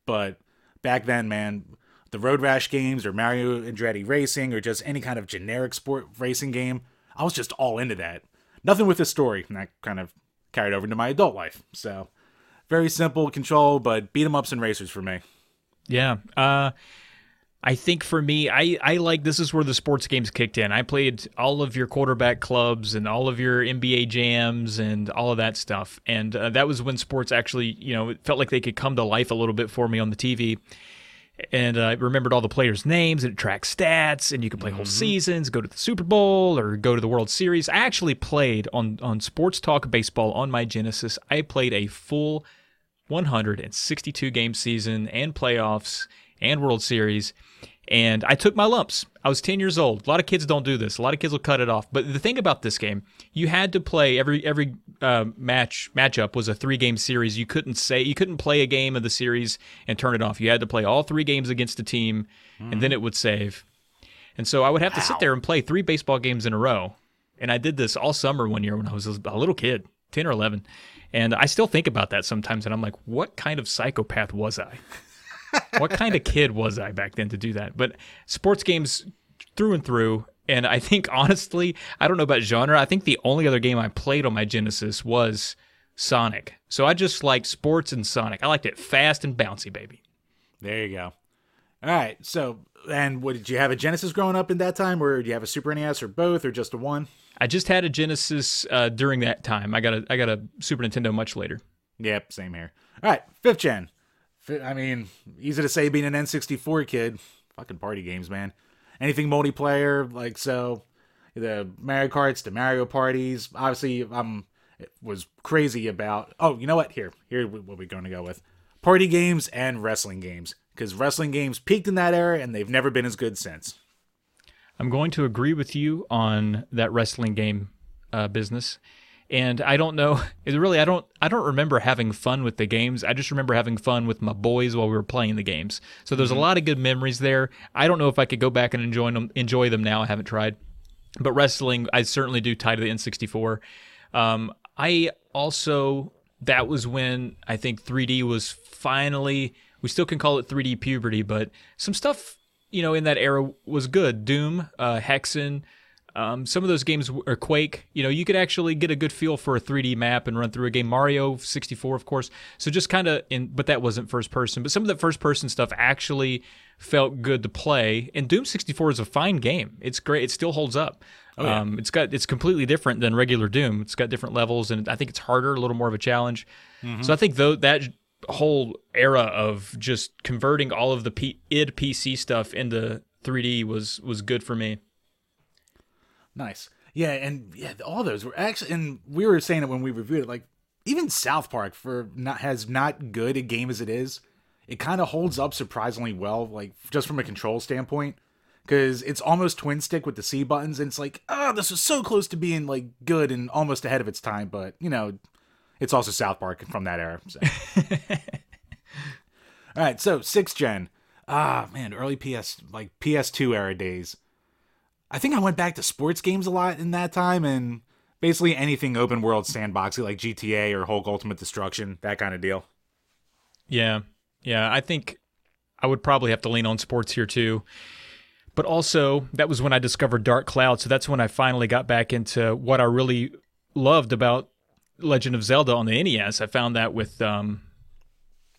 but back then, man, the Road Rash games or Mario Andretti Racing or just any kind of generic sport racing game I was just all into that. Nothing with the story, and that kind of carried over into my adult life. So very simple control, but beat 'em ups and racers for me. Yeah. Uh, I think for me, I, I like this is where the sports games kicked in. I played all of your quarterback clubs and all of your NBA jams and all of that stuff. And uh, that was when sports actually, you know, it felt like they could come to life a little bit for me on the TV and I uh, remembered all the players' names and it tracks stats, and you can play mm-hmm. whole seasons, go to the Super Bowl or go to the World Series. I actually played on on Sports Talk Baseball on my Genesis. I played a full 162 game season and playoffs and World Series, and I took my lumps. I was 10 years old. A lot of kids don't do this. A lot of kids will cut it off. But the thing about this game, you had to play every every uh, match matchup was a three game series. You couldn't say you couldn't play a game of the series and turn it off. You had to play all three games against a team, mm. and then it would save. And so I would have to sit there and play three baseball games in a row. And I did this all summer one year when I was a little kid, 10 or 11. And I still think about that sometimes, and I'm like, what kind of psychopath was I? What kind of kid was I back then to do that? But sports games through and through. And I think honestly, I don't know about genre. I think the only other game I played on my Genesis was Sonic. So I just liked sports and Sonic. I liked it fast and bouncy, baby. There you go. All right. So, and what did you have a Genesis growing up in that time, or do you have a Super NES, or both, or just a one? I just had a Genesis uh, during that time. I got a I got a Super Nintendo much later. Yep, same here. All right, fifth gen. I mean, easy to say being an N64 kid. Fucking party games, man. Anything multiplayer, like so, the Mario Karts, the Mario parties. Obviously, I'm was crazy about. Oh, you know what? Here, here, what we're going to go with: party games and wrestling games. Because wrestling games peaked in that era, and they've never been as good since. I'm going to agree with you on that wrestling game uh, business. And I don't know, it really I don't I don't remember having fun with the games. I just remember having fun with my boys while we were playing the games. So there's mm-hmm. a lot of good memories there. I don't know if I could go back and enjoy them enjoy them now. I haven't tried. But wrestling, I certainly do tie to the N64. Um, I also that was when I think 3D was finally we still can call it 3D puberty, but some stuff you know in that era was good. Doom, uh, Hexen, um, some of those games or Quake, you know, you could actually get a good feel for a 3D map and run through a game. Mario 64, of course. So just kind of in, but that wasn't first person. But some of the first person stuff actually felt good to play. And Doom 64 is a fine game. It's great. It still holds up. Oh, yeah. um, it's got it's completely different than regular Doom. It's got different levels, and I think it's harder, a little more of a challenge. Mm-hmm. So I think though that whole era of just converting all of the P- id PC stuff into 3D was was good for me. Nice. Yeah, and yeah, all those were actually and we were saying it when we reviewed it like even South Park for not has not good a game as it is, it kind of holds up surprisingly well like just from a control standpoint because it's almost twin stick with the C buttons and it's like, "Oh, this was so close to being like good and almost ahead of its time, but, you know, it's also South Park from that era. So. All right, so sixth gen. Ah, man, early PS like PS2 era days. I think I went back to sports games a lot in that time and basically anything open world sandboxy like GTA or Hulk Ultimate Destruction, that kind of deal. Yeah. Yeah, I think I would probably have to lean on sports here too. But also, that was when I discovered Dark Cloud, so that's when I finally got back into what I really loved about Legend of Zelda on the NES. I found that with um,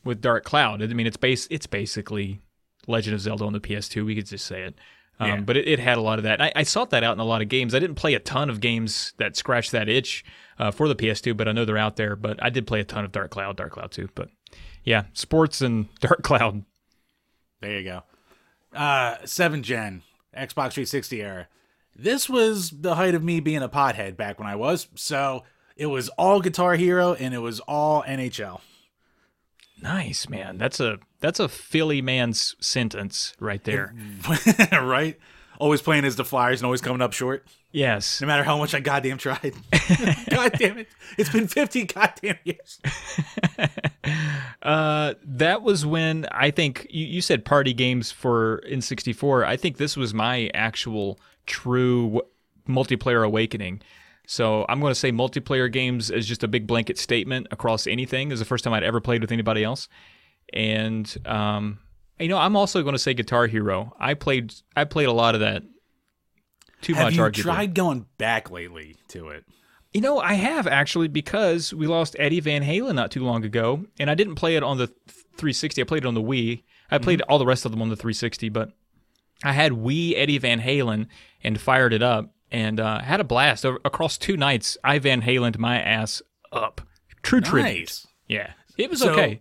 with Dark Cloud. I mean, it's base it's basically Legend of Zelda on the PS2. We could just say it. Um, yeah. But it, it, had a lot of that. I, I, sought that out in a lot of games. I didn't play a ton of games that scratched that itch uh, for the PS2, but I know they're out there. But I did play a ton of Dark Cloud, Dark Cloud 2. But yeah, sports and Dark Cloud. There you go. Uh, 7 gen, Xbox 360 era. This was the height of me being a pothead back when I was. So it was all Guitar Hero and it was all NHL. Nice, man. That's a that's a Philly man's sentence right there. right? Always playing as the Flyers and always coming up short. Yes. No matter how much I goddamn tried. God damn it. It's been 50 goddamn years. uh, that was when I think you, you said party games for N64. I think this was my actual true multiplayer awakening. So I'm going to say multiplayer games is just a big blanket statement across anything. Is the first time I'd ever played with anybody else, and um, you know I'm also going to say Guitar Hero. I played I played a lot of that. Too have much. Have you arguably. tried going back lately to it? You know, I have actually because we lost Eddie Van Halen not too long ago, and I didn't play it on the 360. I played it on the Wii. I played mm-hmm. all the rest of them on the 360, but I had Wii Eddie Van Halen and fired it up and uh, had a blast Over, across two nights. I Van Halen my ass up. True nice. tribute. Yeah, it was so, okay.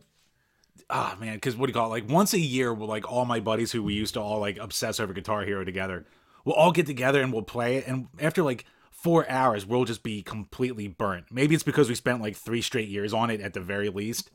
Ah oh, man, because what do you call it? Like once a year, we'll like all my buddies who we used to all like obsess over Guitar Hero together. We'll all get together and we'll play it, and after like four hours, we'll just be completely burnt. Maybe it's because we spent like three straight years on it at the very least.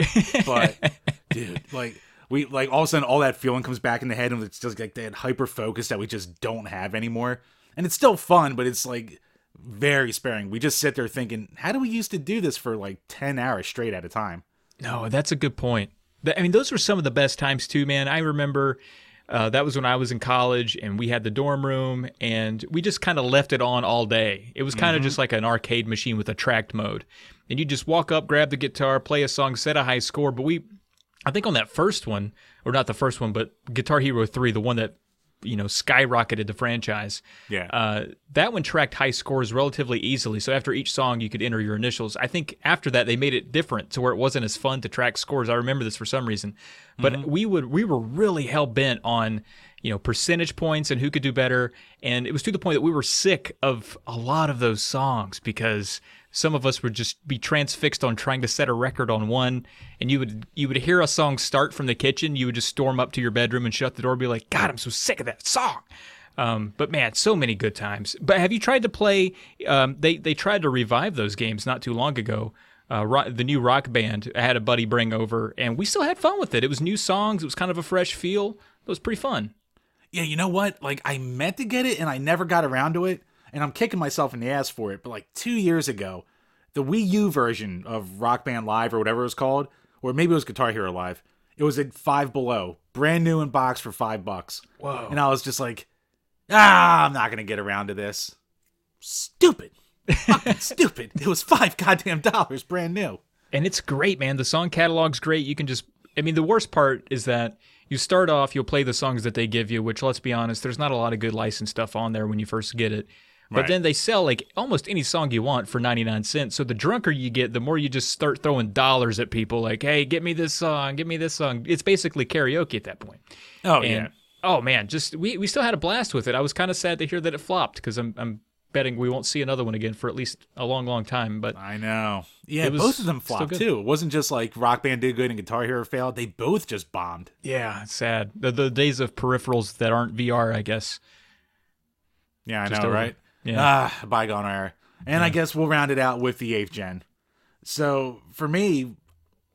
But dude, like we like all of a sudden all that feeling comes back in the head, and it's just like that hyper focus that we just don't have anymore and it's still fun, but it's like very sparing. We just sit there thinking, how do we used to do this for like 10 hours straight at a time? No, that's a good point. I mean, those were some of the best times too, man. I remember uh, that was when I was in college and we had the dorm room and we just kind of left it on all day. It was kind of mm-hmm. just like an arcade machine with a tracked mode. And you just walk up, grab the guitar, play a song, set a high score. But we, I think on that first one, or not the first one, but Guitar Hero 3, the one that you know skyrocketed the franchise. Yeah. Uh, that one tracked high scores relatively easily. So after each song, you could enter your initials. I think after that, they made it different to where it wasn't as fun to track scores. I remember this for some reason, but Mm-hmm. we would we were really hell bent on you know percentage points and who could do better. And it was to the point that we were sick of a lot of those songs because some of us would just be transfixed on trying to set a record on one and you would you would hear a song start from the kitchen you would just storm up to your bedroom and shut the door and be like god i'm so sick of that song. Um, but man so many good times. But have you tried to play um, they they tried to revive those games not too long ago. Uh, rock, the new rock band I had a buddy bring over and we still had fun with it. It was new songs it was kind of a fresh feel. It was pretty fun. Yeah, you know what? Like I meant to get it and I never got around to it, and I'm kicking myself in the ass for it. But like two years ago, the Wii U version of Rock Band Live or whatever it was called, or maybe it was Guitar Hero Live, it was at Five Below, brand new in box for five bucks. Whoa. And I was just like, ah, I'm not gonna get around to this. Stupid. Stupid. It was five goddamn dollars, brand new. and it's great, man. The song catalog's great. You can just, I mean, the worst part is that you start off, you'll play the songs that they give you, which let's be honest, there's not a lot of good licensed stuff on there when you first get it. But Right. then they sell like almost any song you want for 99 cents. So the drunker you get, the more you just start throwing dollars at people like, hey, get me this song, get me this song. It's basically karaoke at that point. Oh And oh man, just we, we still had a blast with it. I was kind of sad to hear that it flopped because I'm, I'm betting we won't see another one again for at least a long, long time. But I know. Yeah, both of them flopped too. It wasn't just like Rock Band did good and Guitar Hero failed. They both just bombed. Yeah, sad. The, the days of peripherals that aren't VR, I guess. Yeah, I Just know, over. right? Yeah. Ah, bygone era. And I guess we'll round it out with the eighth gen. So for me,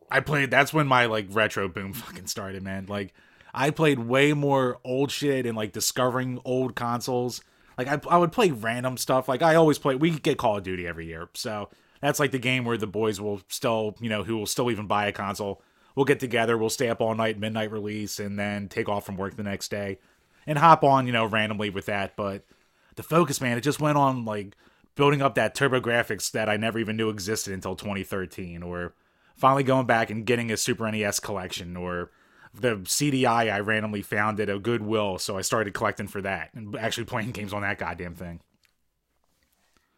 I played. That's when my like retro boom fucking started, man. Like I played way more old shit and like discovering old consoles. Like I, I would play random stuff. Like I always play. We get Call of Duty every year, so that's like the game where the boys will still, you know, who will still even buy a console. We'll get together. We'll stay up all night, midnight release, and then take off from work the next day, and hop on, you know, randomly with that. But the focus, man, it just went on like building up that TurboGrafx that I never even knew existed until 2013, or finally going back and getting a Super NES collection, or the CDI I randomly found at a Goodwill, so I started collecting for that and actually playing games on that goddamn thing.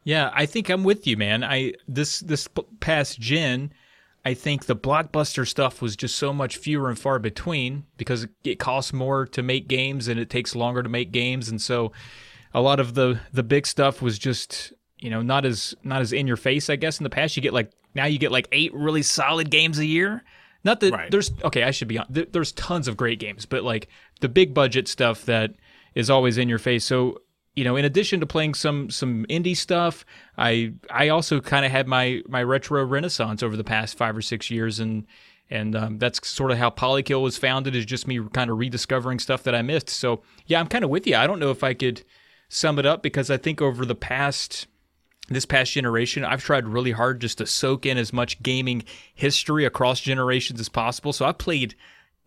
Yeah, I think I'm with you, man. I this this past gen, I think the blockbuster stuff was just so much fewer and far between because it- it costs more to make games and it takes longer to make games, and so a lot of the the big stuff was just you know not as not as in your face. I guess in the past you get like now you get like eight really solid games a year. Not that Right. there's okay, I should be on. There's tons of great games, but like the big budget stuff that is always in your face. So you know, in addition to playing some some indie stuff, I I also kind of had my my retro renaissance over the past five or six years, and and um, that's sort of how Polykill was founded. Is just me kind of rediscovering stuff that I missed. So yeah, I'm kind of with you. I don't know if I could sum it up because I think over the past this past generation, I've tried really hard just to soak in as much gaming history across generations as possible. So I've played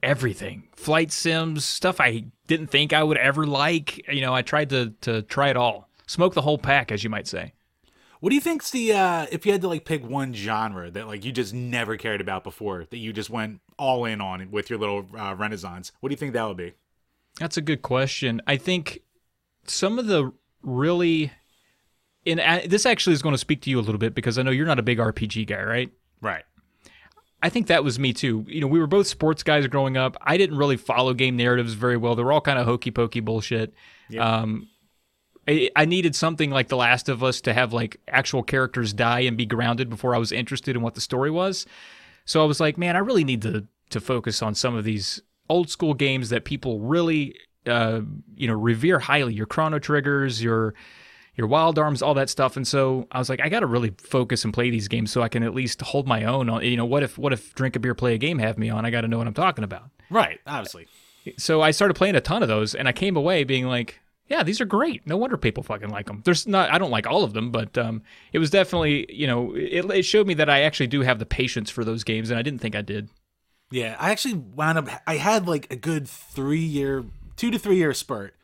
everything flight sims, stuff I didn't think I would ever like. You know, I tried to, to try it all, smoke the whole pack, as you might say. What do you think's the uh if you had to like pick one genre that like you just never cared about before that you just went all in on with your little uh, renaissance? What do you think that would be? That's a good question. I think some of the really. And this actually is going to speak to you a little bit because I know you're not a big RPG guy, right? Right. I think that was me too. You know, we were both sports guys growing up. I didn't really follow game narratives very well. They were all kind of hokey pokey bullshit. Um, I, I needed something like The Last of Us to have like actual characters die and be grounded before I was interested in what the story was. So I was like, man, I really need to to focus on some of these old school games that people really, uh, you know, revere highly. Your Chrono Triggers, your your wild arms, all that stuff. And so I was like, I got to really focus and play these games so I can at least hold my own. On, you know, what if what if drink a beer, play a game have me on? I got to know what I'm talking about. Right, obviously. So I started playing a ton of those, and I came away being like, yeah, these are great. No wonder people fucking like them. There's not, I don't like all of them, but um, it was definitely, you know, it, it showed me that I actually do have the patience for those games, and I didn't think I did. Yeah, I actually wound up. I had like a good three year, two to three year spurt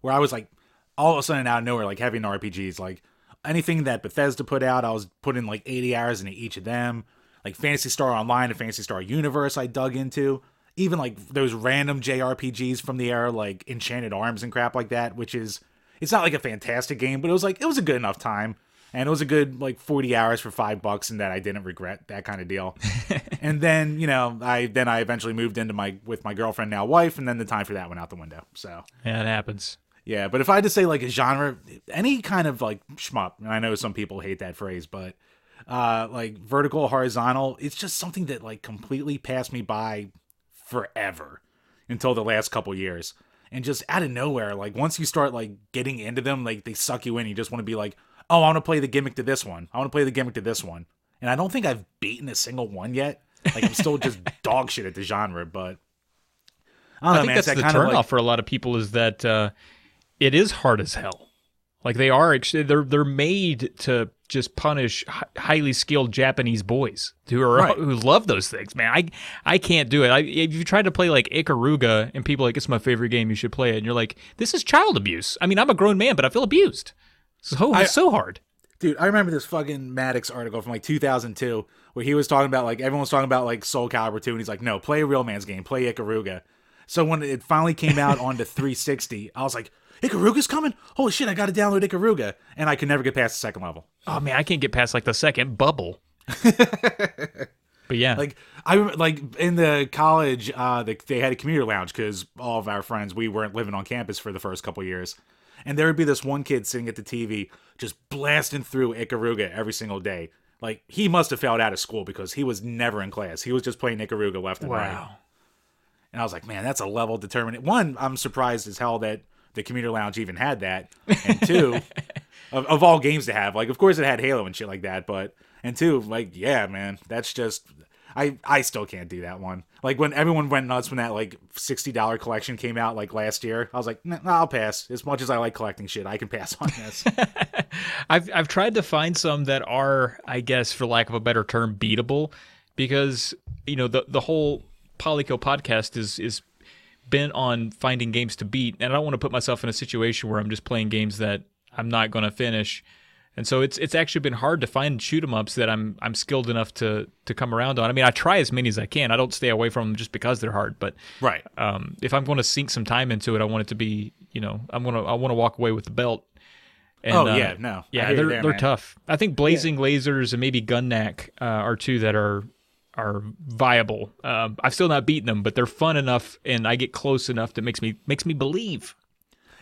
where I was like, all of a sudden out of nowhere, like having RPGs. Like anything that Bethesda put out, I was putting like 80 hours into each of them. Like Phantasy Star Online and Phantasy Star Universe, I dug into. even like those random JRPGs from the era, like Enchanted Arms and crap like that, which is it's not like a fantastic game, but it was like it was a good enough time. And it was a good like 40 hours for five bucks, and that I didn't regret that kind of deal. and then you know I then I eventually moved into my with my girlfriend now wife, and then the time for that went out the window. So Yeah, it happens. yeah, but if I had to say like a genre, any kind of like shmup, and I know some people hate that phrase, but uh like vertical, horizontal, it's just something that like completely passed me by forever until the last couple years. And just out of nowhere, like once you start like getting into them, like they suck you in. You just want to be like, oh, I want to play the gimmick to this one. I want to play the gimmick to this one. And I don't think I've beaten a single one yet. Like I'm still just dog shit at the genre, but I don't know, I think man. that's the that kind turnoff like, for a lot of people is that uh, it is hard as hell. Like they are, actually, they're they're made to just punish highly skilled Japanese boys who are Right. who love those things. Man, I I can't do it. I, if you try to play like Ikaruga and people are like it's my favorite game, you should play it, and you're like, this is child abuse. I mean, I'm a grown man, but I feel abused. So it's so hard. Dude, I remember this fucking Maddox article from like 2002 where he was talking about like everyone was talking about like Soul Calibur 2 and he's like, "No, play a real man's game, play Ikaruga." So when it finally came out on the 360, I was like, "Ikaruga's coming? Holy shit, I got to download Ikaruga." And I could never get past the second level. Oh man, I can't get past like the second bubble. but yeah, Like I remember, like in the college, uh, they, they had a commuter lounge because all of our friends we weren't living on campus for the first couple years, and there would be this one kid sitting at the TV just blasting through Ikaruga every single day. Like he must have failed out of school because he was never in class. He was just playing Ikaruga left and right. wow. And I was like, man, that's a level determinant. One, I'm surprised as hell that the commuter lounge even had that. And two, of, of all games to have, like, of course it had Halo and shit like that, but and two, like, yeah, man, that's just. I, I still can't do that one. Like when everyone went nuts when that like sixty dollar collection came out like last year, I was like, I'll pass. As much as I like collecting shit, I can pass on this. I've I've tried to find some that are, I guess, for lack of a better term, beatable, because you know the the whole Polykill podcast is is bent on finding games to beat, and I don't want to put myself in a situation where I'm just playing games that I'm not going to finish. And so it's it's actually been hard to find shoot 'em ups that I'm I'm skilled enough to to come around on. I mean, I try as many as I can. I don't stay away from them just because they're hard, but right. um, if I'm going to sink some time into it, I want it to be, you know, I'm gonna I want to walk away with the belt. And, Oh, uh, yeah, no. Yeah, they're there, they're man. tough. I think Blazing Lazers and maybe Gun-Nac uh, are two that are are viable. Um, I've still not beaten them, but they're fun enough, and I get close enough that makes me makes me believe.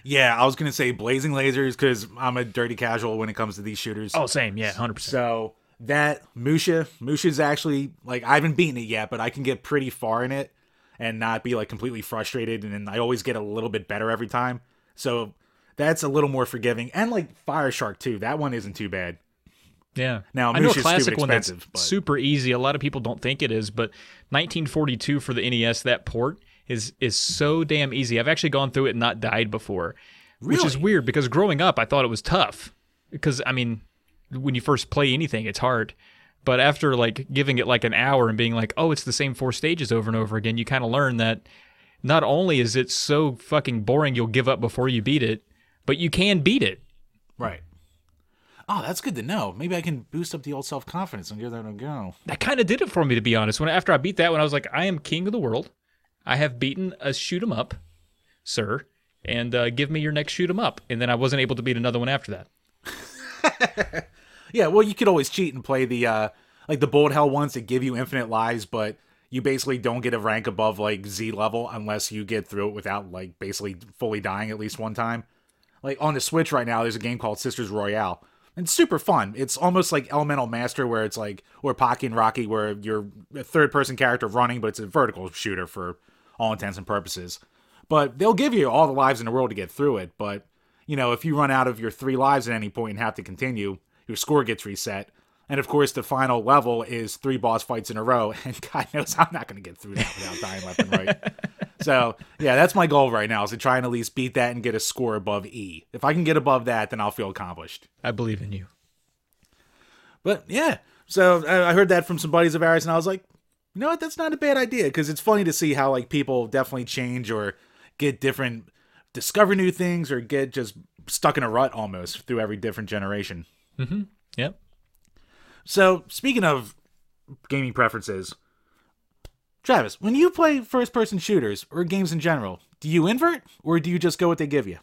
Yeah, I was gonna say blazing lazers because I'm a dirty casual when it comes to these shooters. Oh, same, yeah, hundred percent. So that Musha, Musha's actually like I haven't beaten it yet, but I can get pretty far in it and not be like completely frustrated, and then I always get a little bit better every time. So that's a little more forgiving. And like Fire Shark too, that one isn't too bad. Yeah. Now, I know a Musha's classic one that's expensive, but- super easy. A lot of people don't think it is, but 1942 for the NES, that port is is so damn easy. I've actually gone through it and not died before, which is weird because growing up I thought it was tough. Because I mean, when you first play anything, it's hard. But after like giving it like an hour and being like, oh, it's the same four stages over and over again, you kind of learn that not only is it so fucking boring you'll give up before you beat it, but you can beat it. Right. Oh, that's good to know. Maybe I can boost up the old self confidence and give that a go. that kind of did it for me to be honest. When after I beat that one, I was like, I am king of the world. I have beaten a shoot 'em up, sir, and uh, give me your next shoot 'em up. And then I wasn't able to beat another one after that. Yeah, well, you could always cheat and play the uh like the bullet hell ones that give you infinite lives, but you basically don't get a rank above like Z level unless you get through it without like basically fully dying at least one time. Like on the Switch right now, there's a game called Sisters Royale. And it's super fun. It's almost like Elemental Master, where it's like, or Pocky and Rocky, where you're a third person character running, but it's a vertical shooter for all intents and purposes. But they'll give you all the lives in the world to get through it. But, you know, if you run out of your three lives at any point and have to continue, your score gets reset. And of course, the final level is three boss fights in a row. And God knows I'm not going to get through that without dying left and right. So, yeah, that's my goal right now is to try and at least beat that and get a score above E. If I can get above that, then I'll feel accomplished. I believe in you. But yeah, so I I heard that from some buddies of ours, and I was like, you know what, that's not a bad idea because it's funny to see how like people definitely change or get different, discover new things, or get just stuck in a rut almost through every different generation. Mm-hmm. Yep. So speaking of gaming preferences, Travis, when you play first person shooters or games in general, do you invert or do you just go what they give you?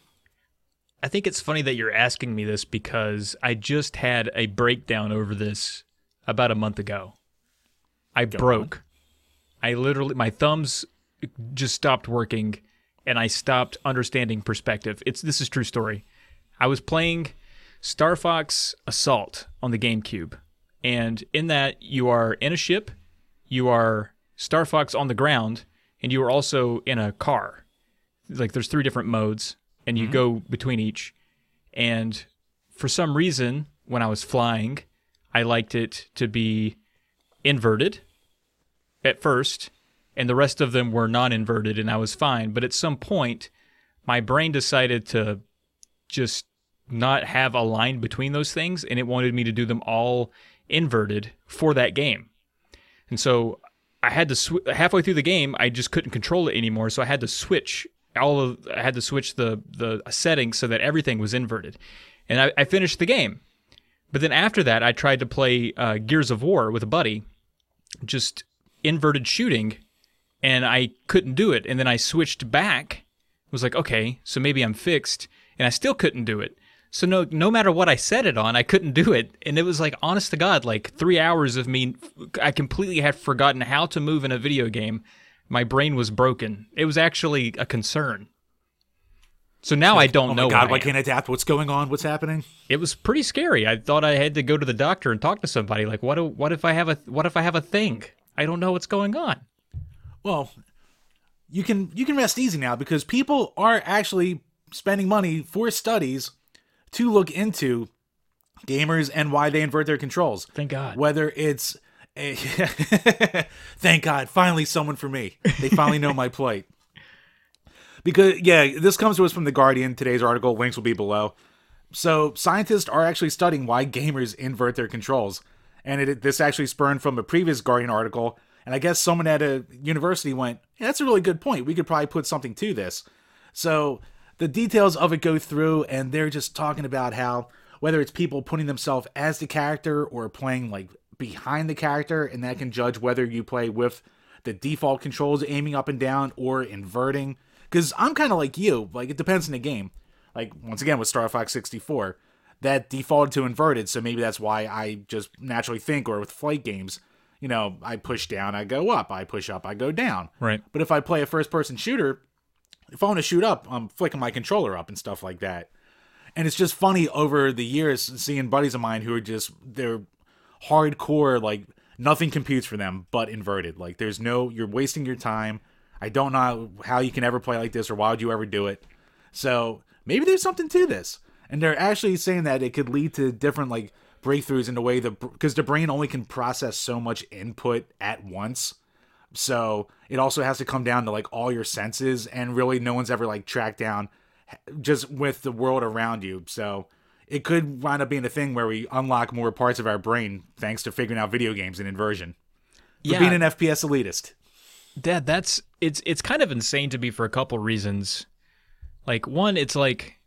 I think it's funny that you're asking me this because I just had a breakdown over this about a month ago. I broke. I literally my thumbs just stopped working and I stopped understanding perspective. It's this is true story. I was playing Star Fox Assault on the GameCube. And in that you are in a ship, you are Star Fox on the ground, and you are also in a car. Like there's three different modes and you mm-hmm. go between each. And for some reason, when I was flying, I liked it to be inverted at first, and the rest of them were non inverted, and I was fine. But at some point, my brain decided to just not have a line between those things, and it wanted me to do them all inverted for that game. And so I had to sw- halfway through the game, I just couldn't control it anymore, so I had to switch all of I had to switch the the settings so that everything was inverted, and I, I finished the game. But then after that, I tried to play uh, Gears of War with a buddy, just inverted shooting, and I couldn't do it. And then I switched back. Was like, okay, so maybe I'm fixed, and I still couldn't do it. So no, no matter what I set it on, I couldn't do it, and it was like, honest to God, like three hours of me. I completely had forgotten how to move in a video game. My brain was broken. It was actually a concern. So now I don't Oh know. my god, why can't I adapt? What's going on? What's happening? It was pretty scary. I thought I had to go to the doctor and talk to somebody. Like, what? do- What if I have a? What if I have a thing? I don't know what's going on. Well, you can you can rest easy now because people are actually spending money for studies to look into gamers and why they invert their controls. Thank God. Whether it's a thank God, finally someone for me. They finally know my plight. Because yeah, this comes to us from the Guardian. Today's article links will be below. So scientists are actually studying why gamers invert their controls, and it, this actually spurned from a previous Guardian article. And I guess someone at a university went, yeah, "That's a really good point. We could probably put something to this." So the details of it go through, and they're just talking about how whether it's people putting themselves as the character or playing like behind the character, and that can judge whether you play with the default controls aiming up and down or inverting. Because I'm kind of like you, like it depends on the game. Like once again with Star Fox 64, that defaulted to inverted, so maybe that's why I just naturally think, or with flight games, you know, I push down, I go up, I push up, I go down. Right. But if I play a first person shooter, if I want to shoot up, I'm flicking my controller up and stuff like that. And it's just funny over the years seeing buddies of mine who are just they're hardcore like nothing computes for them but inverted. Like there's no you're wasting your time. I don't know how you can ever play like this or why would you ever do it. So maybe there's something to this. And they're actually saying that it could lead to different like breakthroughs in the way the because the brain only can process so much input at once. So it also has to come down to like all your senses, and really no one's ever like tracked down just with the world around you. So it could wind up being a thing where we unlock more parts of our brain thanks to figuring out video games and inversion. For Yeah. being an FPS elitist. Dad, that's it's it's kind of insane to me for a couple reasons. Like one, it's like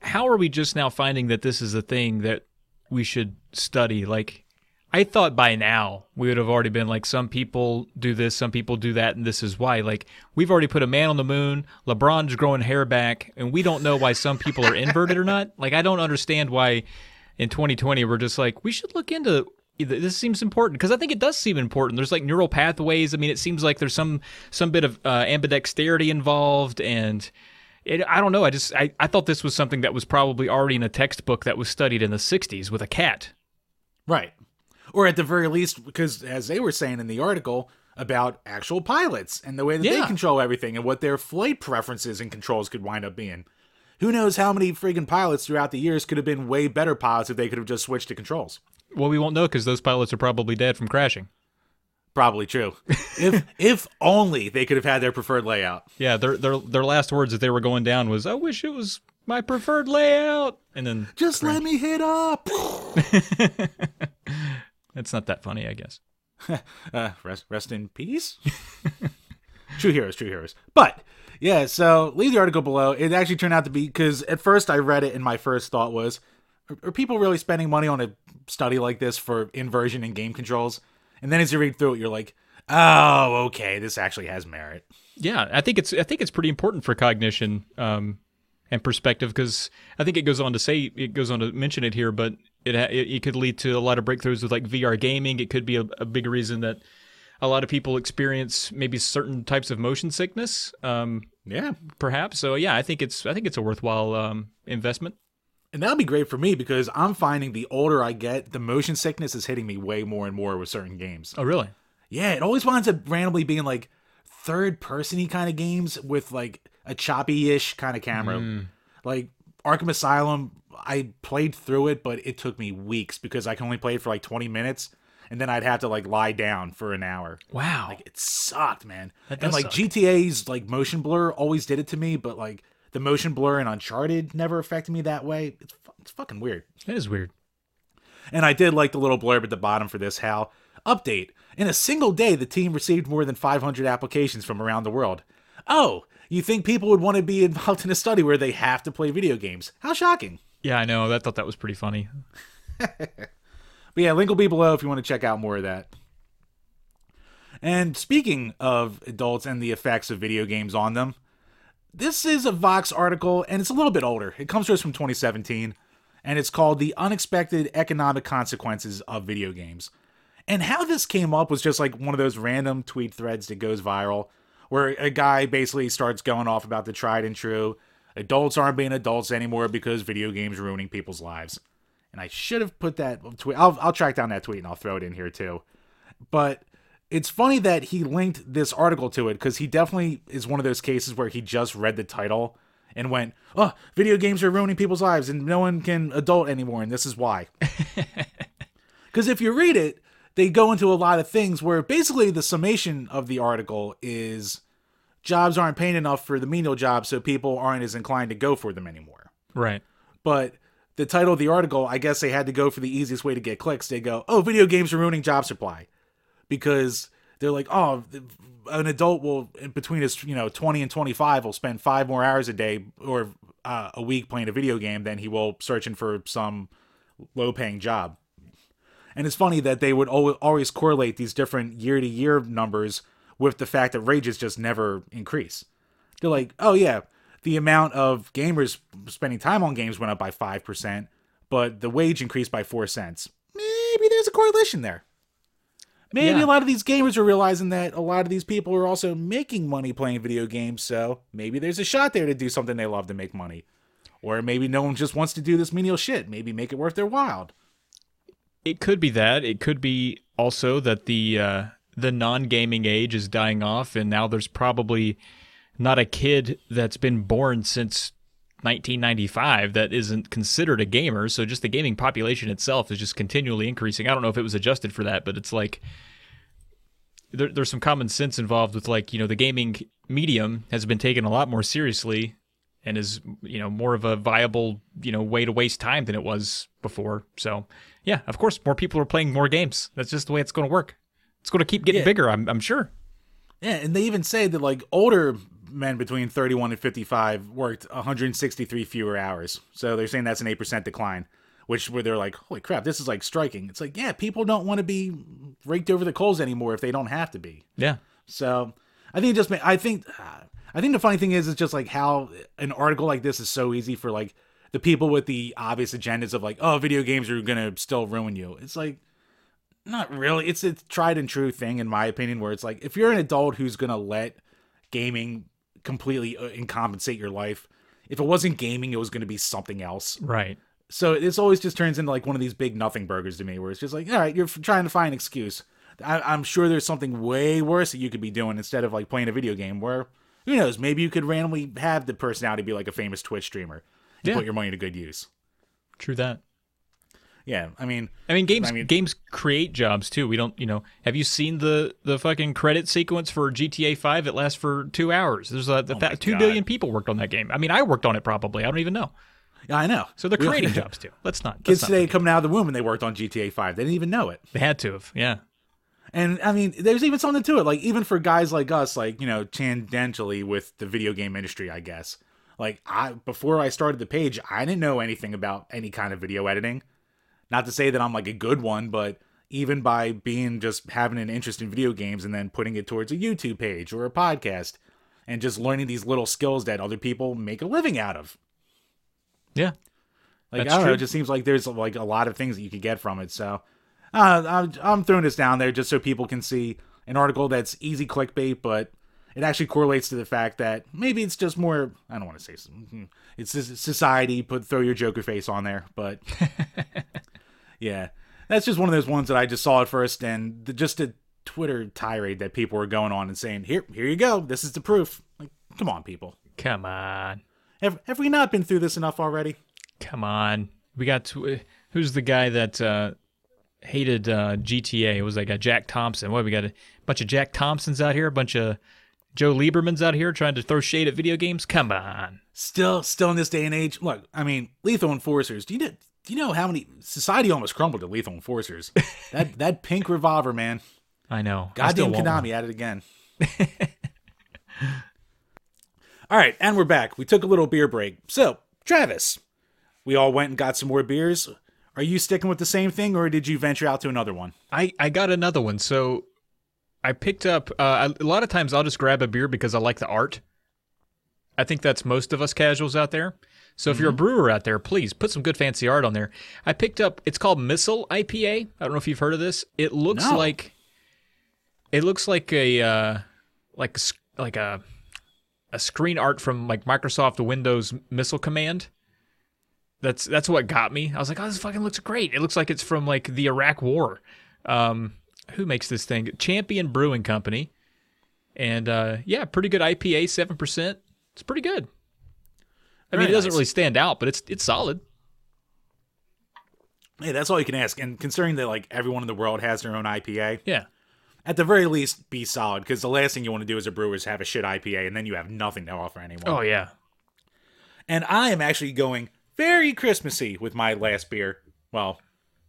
how are we just now finding that this is a thing that we should study? Like I thought by now we would have already been like some people do this, some people do that, and this is why. Like we've already put a man on the moon, LeBron's growing hair back, and we don't know why some people are inverted or not. Like I don't understand why in 2020 we're just like we should look into this seems important because I think it does seem important. There's like neural pathways. I mean, it seems like there's some some bit of uh, ambidexterity involved, and it, I don't know. I just I, I thought this was something that was probably already in a textbook that was studied in the '60s with a cat. Right. Or at the very least, because as they were saying in the article about actual pilots and the way that they control everything and what their flight preferences and controls could wind up being. Who knows how many friggin' pilots throughout the years could have been way better pilots if they could have just switched to controls. Well, we won't know because those pilots are probably dead from crashing. Probably true. if if only they could have had their preferred layout. Yeah, their their their last words as they were going down was, "I wish it was my preferred layout," and then Just let me hit up. it's not that funny, I guess. uh, rest rest in peace. true heroes, true heroes. But yeah, so leave the article below. It actually turned out to be because at first I read it and my first thought was, are, are people really spending money on a study like this for inversion and game controls? And then as you read through it, you're like, Oh, okay. This actually has merit. Yeah, I think it's I think it's pretty important for cognition um, and perspective because I think it goes on to say it goes on to mention it here, but it, it it could lead to a lot of breakthroughs with like VR gaming. It could be a, a big reason that a lot of people experience maybe certain types of motion sickness. Um, Yeah. perhaps. So yeah, I think it's I think it's a worthwhile um, investment. And that'll be great for me because I'm finding the older I get, the motion sickness is hitting me way more and more with certain games. Oh really? Yeah, it always winds up randomly being like third persony kind of games with like a choppy ish kind of camera. Hmm. Like Arkham Asylum, I played through it, but it took me weeks because I can only play it for like 20 minutes and then I'd have to like lie down for an hour. Wow. Like it sucked, man. That And like suck. GTA's like motion blur always did it to me, but like the motion blur in Uncharted never affected me that way. It's it's fucking weird. that is weird. And I did like the little blurb at the bottom for this Hal. Update. In a single day, the team received more than 500 applications from around the world. Oh, you think people would want to be involved in a study where they have to play video games? How shocking. Yeah, I know. I thought that was pretty funny. But yeah, link will be below if you want to check out more of that. And speaking of adults and the effects of video games on them, this is a Vox article and it's a little bit older. It comes to us from 2017 and it's called The Unexpected Economic Consequences of Video Games. And how this came up was just like one of those random tweet threads that goes viral where a guy basically starts going off about the tried and true adults aren't being adults anymore because video games are ruining people's lives. And I should have put that tweet. I'll, I'll track down that tweet and I'll throw it in here too. But it's funny that he linked this article to it because he definitely is one of those cases where he just read the title and went, "Oh, video games are ruining people's lives and no one can adult anymore, and this is why." Because if you read it, they go into a lot of things where basically the summation of the article is jobs aren't paying enough for the menial jobs, so people aren't as inclined to go for them anymore. Right. But the title of the article, I guess they had to go for the easiest way to get clicks. They go, "Oh, video games are ruining job supply," because they're like, "Oh, an adult will between his you know 20 and 25 will spend five more hours a day or uh, a week playing a video game than he will searching for some low-paying job." And it's funny that they would always correlate these different year-to-year numbers with the fact that wages just never increase. They're like, oh yeah, the amount of gamers spending time on games went up by 5%, but the wage increased by 4 cents. Maybe there's a correlation there. Maybe Yeah. a lot of these gamers are realizing that a lot of these people are also making money playing video games, so maybe there's a shot there to do something they love to make money. Or maybe no one just wants to do this menial shit. Maybe make it worth their while. It could be that. It could be also that the uh, the non gaming age is dying off, and now there's probably not a kid that's been born since 1995 that isn't considered a gamer. So just the gaming population itself is just continually increasing. I don't know if it was adjusted for that, but it's like there, there's some common sense involved with like you know the gaming medium has been taken a lot more seriously and is you know more of a viable you know way to waste time than it was before. So yeah, of course, more people are playing more games. That's just the way it's going to work. It's going to keep getting Yeah. bigger. I'm, I'm sure. Yeah, and they even say that like older men between 31 and 55 worked 163 fewer hours. So they're saying that's an 8% decline, which where they're like, "Holy crap, this is like striking." It's like, yeah, people don't want to be raked over the coals anymore if they don't have to be. Yeah. So, I think it just I think I think the funny thing is it's just like how an article like this is so easy for like the people with the obvious agendas of like, "Oh, video games are going to still ruin you." It's like not really. It's a tried and true thing, in my opinion, where it's like if you're an adult who's gonna let gaming completely uh, incompensate your life, if it wasn't gaming, it was gonna be something else. Right. So this always just turns into like one of these big nothing burgers to me, where it's just like, all right, you're f- trying to find an excuse. I- I'm sure there's something way worse that you could be doing instead of like playing a video game. Where who knows, maybe you could randomly have the personality be like a famous Twitch streamer and Yeah. put your money to good use. True that. Yeah, I mean, I mean, games I mean- games create jobs too. We don't, you know. Have you seen the the fucking credit sequence for GTA Five? It lasts for two hours. There's a the Oh two billion people worked on that game. I mean, I worked on it probably. I don't even know. yeah, I know. So they're creating jobs too. Let's not. Kids today coming out of the womb and they worked on GTA 5. They didn't even know it. They had to have. Yeah. And I mean, there's even something to it. Like even for guys like us, like you know, tangentially with the video game industry, I guess. Like I before I started the page, I didn't know anything about any kind of video editing. Not to say that I'm like a good one, but even by being just having an interest in video games and then putting it towards a YouTube page or a podcast and just learning these little skills that other people make a living out of. Yeah. Like That's I don't know, it just seems like there's like a lot of things that you could get from it. So uh, I'm I'm throwing this down there just so people can see an article that's easy clickbait, but it actually correlates to the fact that maybe it's just more. I don't want to say it's society. Put throw your Joker face on there, but yeah, that's just one of those ones that I just saw at first, and the, just a Twitter tirade that people were going on and saying, "Here, here you go. This is the proof." Like, come on, people. Come on. Have have we not been through this enough already? Come on. We got to, who's the guy that uh, hated uh, GTA? It was like a Jack Thompson. What we got a bunch of Jack Thompsons out here, a bunch of Joe Liebermans out here trying to throw shade at video games. Come on. still still in this day and age look i mean lethal enforcers do you do you know how many society almost crumbled to lethal enforcers that that pink revolver man I know. I goddamn one. konami at it again all right and we're back we took a little beer break so travis we all went and got some more beers are you sticking with the same thing or did you venture out to another one I, I got another one. So I picked up uh, a lot of times I'll just grab a beer because I like the art. I think that's most of us casuals out there. So if you're a brewer out there, please put some good fancy art on there. I picked up it's called Missile IPA. I don't know if you've heard of this. It looks No. like it looks like a uh, like like a a screen art from like Microsoft Windows Missile Command. That's that's what got me. I was like, oh, this fucking looks great. It looks like it's from like the Iraq War. Um, who makes this thing? Champion Brewing Company. And uh, yeah, pretty good IPA, seven percent. It's pretty good. I mean, it doesn't nice. really stand out, but it's it's solid. hey that's all you can ask and considering that like everyone in the world has their own ipa Yeah, at the very least be solid because the last thing you want to do as a brewer is have a shit IPA and then you have nothing to offer anyone. Oh yeah. And I am actually going very Christmassy with my last beer. Well,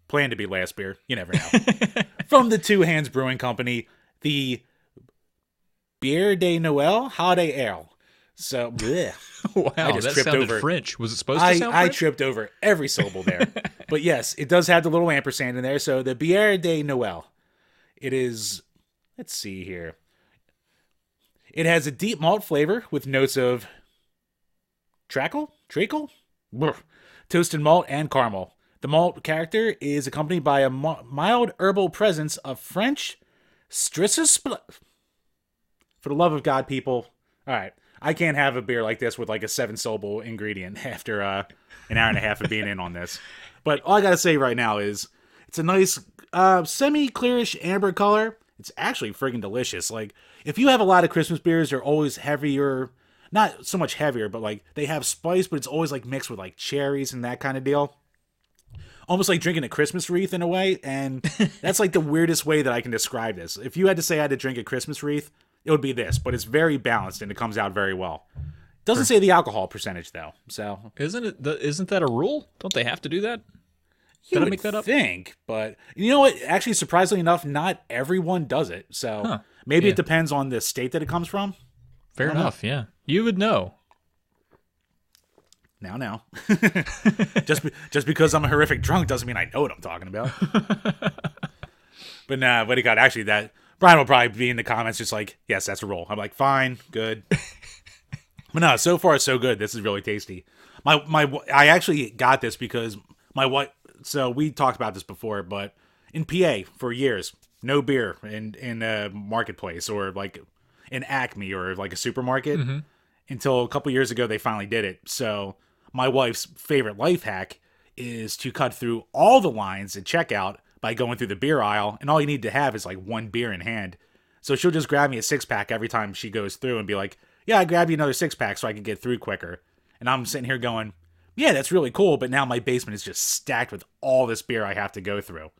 plan to be last beer. You never know. From the Two Hands Brewing Company, the Bière de Noël Holiday Ale. So, bleh. Wow, just that tripped sounded over- French. Was it supposed to I, sound I tripped over every syllable there. but yes, it does have the little ampersand in there. So the Bière de Noël. It is, let's see here. It has a deep malt flavor with notes of trackle, treacle, Brr. toasted malt, and caramel. The malt character is accompanied by a mild herbal presence of French strissus. For the love of God, people. All right. I can't have a beer like this with like a seven syllable ingredient after uh, an hour and a half of being in on this. But all I gotta say right now is it's a nice uh, semi clearish amber color. It's actually friggin' delicious. Like if you have a lot of Christmas beers, they're always heavier. Not so much heavier, but like they have spice, but it's always like mixed with like cherries and that kind of deal. Almost like drinking a Christmas wreath in a way, and that's like the weirdest way that I can describe this. If you had to say I had to drink a Christmas wreath, it would be this, but it's very balanced and it comes out very well. Doesn't say the alcohol percentage though, so Isn't it? th- Isn't that a rule? Don't they have to do that? you Did I make that up? Think, but you know what? Actually, surprisingly enough, not everyone does it. So Huh. maybe Yeah. it depends on the state that it comes from. Fair don't know. enough. Yeah, you would know. Now, now, just be, just because I'm a horrific drunk doesn't mean I know what I'm talking about. but nah, what he got actually that Brian will probably be in the comments just like, yes, that's a roll. I'm like, fine, good. but no, so far so good. This is really tasty. My my I actually got this because my what so we talked about this before, but in PA for years, no beer in in a marketplace or like in Acme or like a supermarket mm-hmm. until a couple years ago they finally did it. So my wife's favorite life hack is to cut through all the lines at checkout by going through the beer aisle, and all you need to have is like one beer in hand. So she'll just grab me a six pack every time she goes through and be like, "Yeah, I grabbed you another six pack so I can get through quicker." And I'm sitting here going, "Yeah, that's really cool," but now my basement is just stacked with all this beer I have to go through.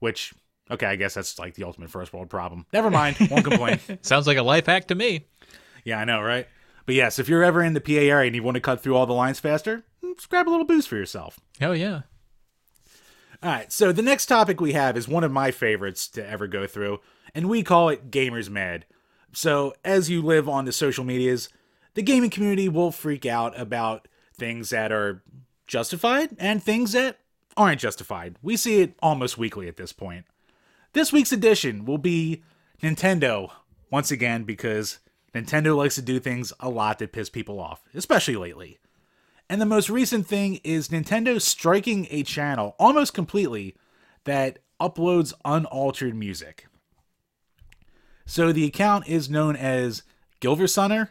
Which, okay, I guess that's like the ultimate first world problem. Never mind, won't complain. Sounds like a life hack to me. Yeah, I know, right? But yes, if you're ever in the PA area and you want to cut through all the lines faster, mm, just grab a little boost for yourself. Hell yeah. All right, so the next topic we have is one of my favorites to ever go through, and we call it Gamers Mad. So, as you live on the social medias, the gaming community will freak out about things that are justified and things that aren't justified. We see it almost weekly at this point. this week's edition will be Nintendo once again because Nintendo likes to do things a lot that piss people off, especially lately. And the most recent thing is Nintendo striking a channel almost completely that uploads unaltered music. So the account is known as GilvaSunner.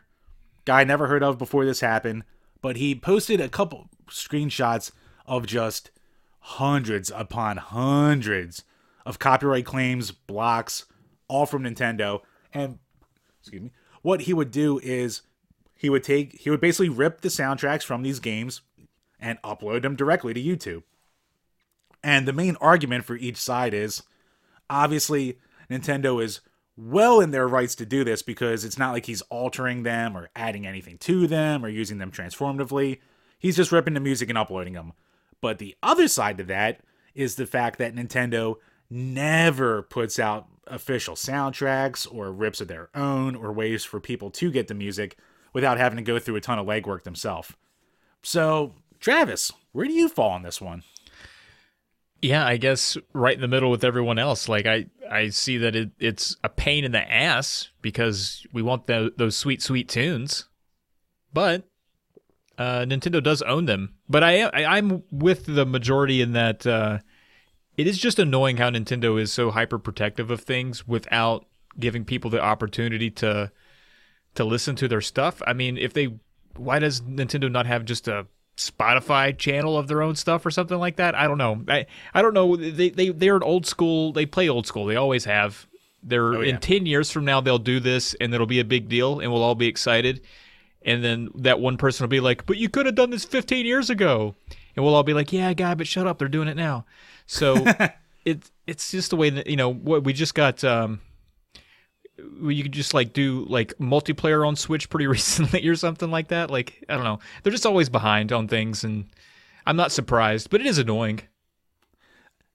Guy I never heard of before this happened, but he posted a couple screenshots of just hundreds upon hundreds of copyright claims, blocks, all from Nintendo. And excuse me, what he would do is he would take he would basically rip the soundtracks from these games and upload them directly to YouTube. And the main argument for each side is obviously Nintendo is well in their rights to do this because it's not like he's altering them or adding anything to them or using them transformatively. He's just ripping the music and uploading them. But the other side to that is the fact that Nintendo never puts out official soundtracks or rips of their own or ways for people to get the music without having to go through a ton of legwork themselves. So, Travis, where do you fall on this one? Yeah, I guess right in the middle with everyone else. Like I, I see that it, it's a pain in the ass because we want the, those sweet, sweet tunes, but uh, Nintendo does own them. But I, I am with the majority in that uh, it is just annoying how Nintendo is so hyper protective of things without giving people the opportunity to to listen to their stuff. I mean, if they, why does Nintendo not have just a Spotify channel of their own stuff or something like that. I don't know. I I don't know. They they they're an old school. They play old school. They always have. They're oh, yeah. in ten years from now they'll do this and it'll be a big deal and we'll all be excited. And then that one person will be like, "But you could have done this 15 years ago," and we'll all be like, "Yeah, guy, but shut up. They're doing it now." So it it's just the way that you know what we just got. Um, you could just like do like multiplayer on Switch pretty recently or something like that. Like I don't know, they're just always behind on things, and I'm not surprised, but it is annoying.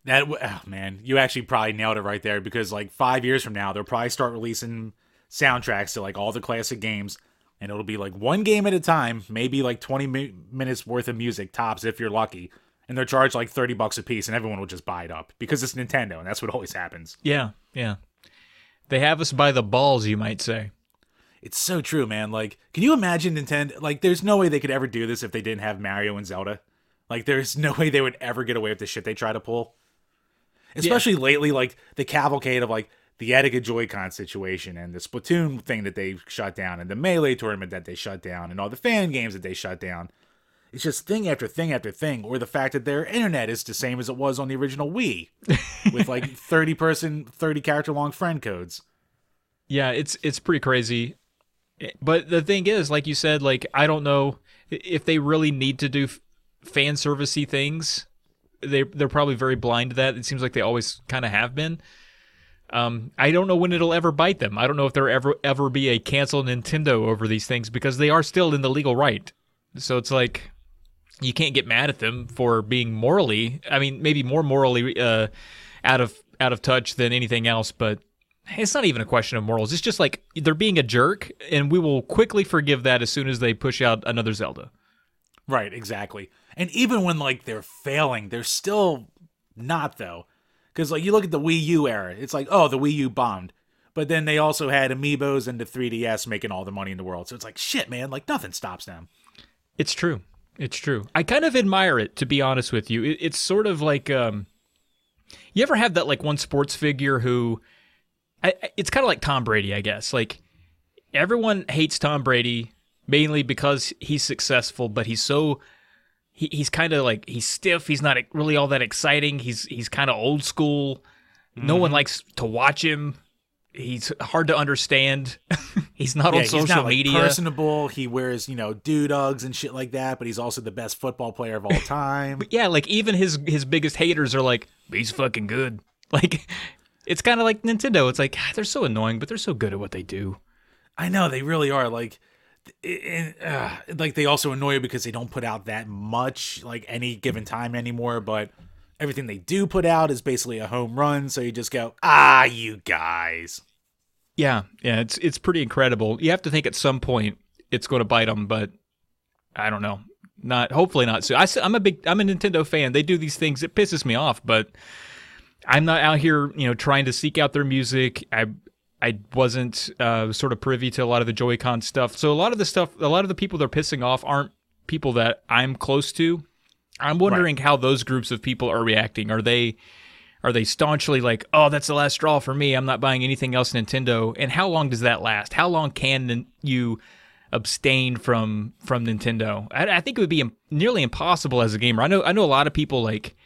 That oh man, you actually probably nailed it right there because like five years from now, they'll probably start releasing soundtracks to like all the classic games, and it'll be like one game at a time, maybe like 20 mi- minutes worth of music tops if you're lucky, and they're charged like 30 bucks a piece, and everyone will just buy it up because it's Nintendo, and that's what always happens. Yeah, yeah. They have us by the balls, you might say. It's so true, man. Like, can you imagine Nintendo? Like, there's no way they could ever do this if they didn't have Mario and Zelda. Like, there's no way they would ever get away with the shit they try to pull. Especially yeah. lately, like the cavalcade of like the Etika Joy-Con situation and the Splatoon thing that they shut down and the Melee tournament that they shut down and all the fan games that they shut down. It's just thing after thing after thing, or the fact that their internet is the same as it was on the original Wii, with like thirty person, thirty character long friend codes. Yeah, it's it's pretty crazy. But the thing is, like you said, like I don't know if they really need to do fan servicey things. They they're probably very blind to that. It seems like they always kind of have been. Um, I don't know when it'll ever bite them. I don't know if there ever ever be a cancel Nintendo over these things because they are still in the legal right. So it's like you can't get mad at them for being morally. I mean, maybe more morally uh, out of out of touch than anything else, but it's not even a question of morals. It's just like they're being a jerk, and we will quickly forgive that as soon as they push out another Zelda. Right, exactly. And even when like they're failing, they're still not though, because like you look at the Wii U era, it's like oh the Wii U bombed, but then they also had Amiibos and the 3DS making all the money in the world. So it's like shit, man. Like nothing stops them. It's true. It's true. I kind of admire it, to be honest with you. It, it's sort of like, um, you ever have that like one sports figure who, I, it's kind of like Tom Brady, I guess. Like everyone hates Tom Brady mainly because he's successful, but he's so he, he's kind of like he's stiff. He's not really all that exciting. He's he's kind of old school. Mm-hmm. No one mm-hmm. likes to watch him he's hard to understand. he's not yeah, on social media. he's not, like, media. Personable. He wears you know doodags and shit like that. But he's also the best football player of all time. but yeah, like even his his biggest haters are like, he's fucking good. Like it's kind of like Nintendo. It's like they're so annoying, but they're so good at what they do. I know they really are. Like. uh, like they also annoy you because they don't put out that much like any given time anymore but everything they do put out is basically a home run. So you just go, ah, you guys. Yeah, yeah, it's it's pretty incredible. You have to think at some point it's going to bite them, but I don't know. Not hopefully not soon. I, I'm a big I'm a Nintendo fan. They do these things. It pisses me off, but I'm not out here, you know, trying to seek out their music. I I wasn't uh, sort of privy to a lot of the Joy-Con stuff. So a lot of the stuff, a lot of the people they're pissing off aren't people that I'm close to. I'm wondering right. how those groups of people are reacting. Are they are they staunchly like, "Oh, that's the last straw for me. I'm not buying anything else Nintendo." And how long does that last? How long can you abstain from from Nintendo? I, I think it would be nearly impossible as a gamer. I know I know a lot of people like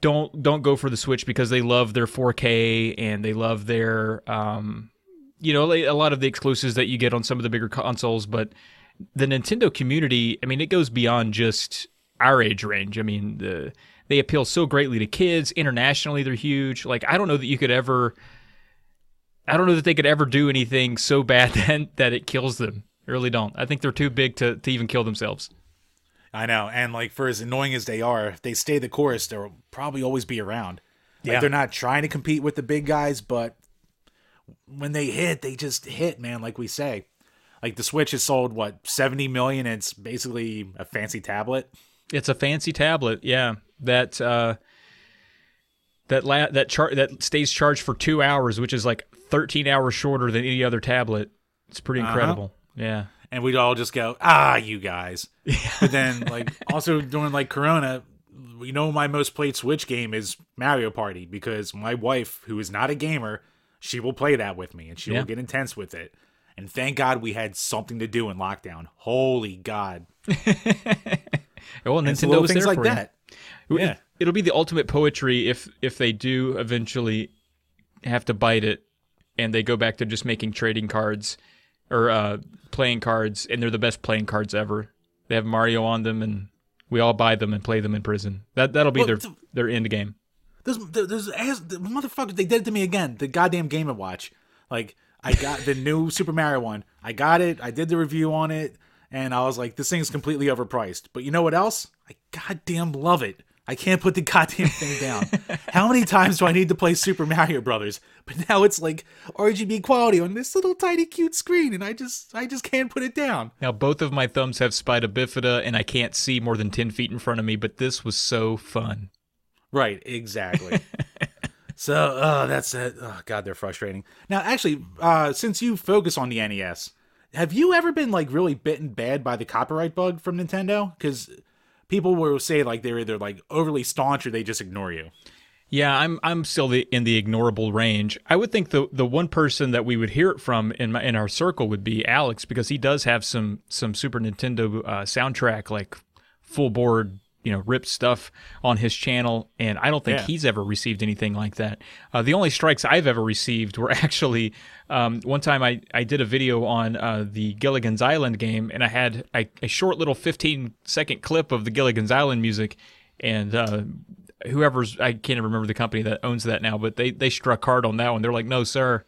don't don't go for the Switch because they love their 4K and they love their um, you know a lot of the exclusives that you get on some of the bigger consoles, but the Nintendo community, I mean, it goes beyond just our age range. I mean, the they appeal so greatly to kids. Internationally, they're huge. Like I don't know that you could ever I don't know that they could ever do anything so bad that, that it kills them. I really don't. I think they're too big to, to even kill themselves. I know, and like for as annoying as they are, if they stay the course, they'll probably always be around. Like yeah. they're not trying to compete with the big guys, but when they hit, they just hit, man. Like we say, like the Switch has sold what seventy million. And it's basically a fancy tablet. It's a fancy tablet, yeah. That uh, that la- that chart that stays charged for two hours, which is like thirteen hours shorter than any other tablet. It's pretty uh-huh. incredible. Uh-huh. Yeah and we'd all just go, ah, you guys. but then, like, also during like Corona, you know, my most played Switch game is Mario Party because my wife, who is not a gamer, she will play that with me and she yeah. will get intense with it. And thank God we had something to do in lockdown. Holy God. well, Nintendo was things there like that. You. Yeah. It'll be the ultimate poetry if if they do eventually have to bite it and they go back to just making trading cards or uh, playing cards, and they're the best playing cards ever. They have Mario on them, and we all buy them and play them in prison. That that'll be well, their their end game. There's there's ass, the motherfuckers. They did it to me again. The goddamn Game and Watch. Like I got the new Super Mario one. I got it. I did the review on it, and I was like, this thing's completely overpriced. But you know what else? I goddamn love it. I can't put the goddamn thing down. How many times do I need to play Super Mario Brothers? But now it's like RGB quality on this little tiny cute screen, and I just I just can't put it down. Now both of my thumbs have spina bifida, and I can't see more than ten feet in front of me. But this was so fun. Right, exactly. so uh, that's it. Oh God, they're frustrating. Now, actually, uh, since you focus on the NES, have you ever been like really bitten bad by the copyright bug from Nintendo? Because people will say like they're either like overly staunch or they just ignore you. Yeah, I'm I'm still the, in the ignorable range. I would think the the one person that we would hear it from in my in our circle would be Alex because he does have some some Super Nintendo uh, soundtrack like full board you know ripped stuff on his channel and i don't think yeah. he's ever received anything like that. Uh, the only strikes i've ever received were actually um, one time I, I did a video on uh, the gilligan's island game and i had a, a, short little 15 second clip of the gilligan's island music and uh, whoever's i can't remember the company that owns that now but they, they struck hard on that one. They're like no sir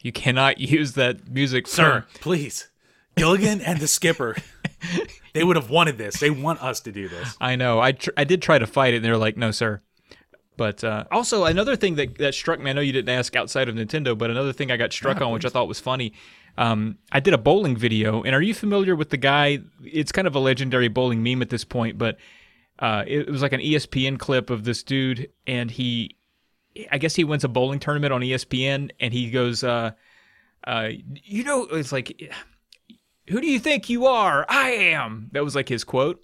you cannot use that music sir please. Gilligan and the skipper they would have wanted this. They want us to do this. I know. I tr- I did try to fight it, and they're like, "No, sir." But uh, also another thing that that struck me. I know you didn't ask outside of Nintendo, but another thing I got struck yeah, on, which I thought was funny. Um, I did a bowling video, and are you familiar with the guy? It's kind of a legendary bowling meme at this point, but uh, it, it was like an ESPN clip of this dude, and he, I guess he wins a bowling tournament on ESPN, and he goes, uh, uh, you know, it's like who do you think you are? I am. That was like his quote.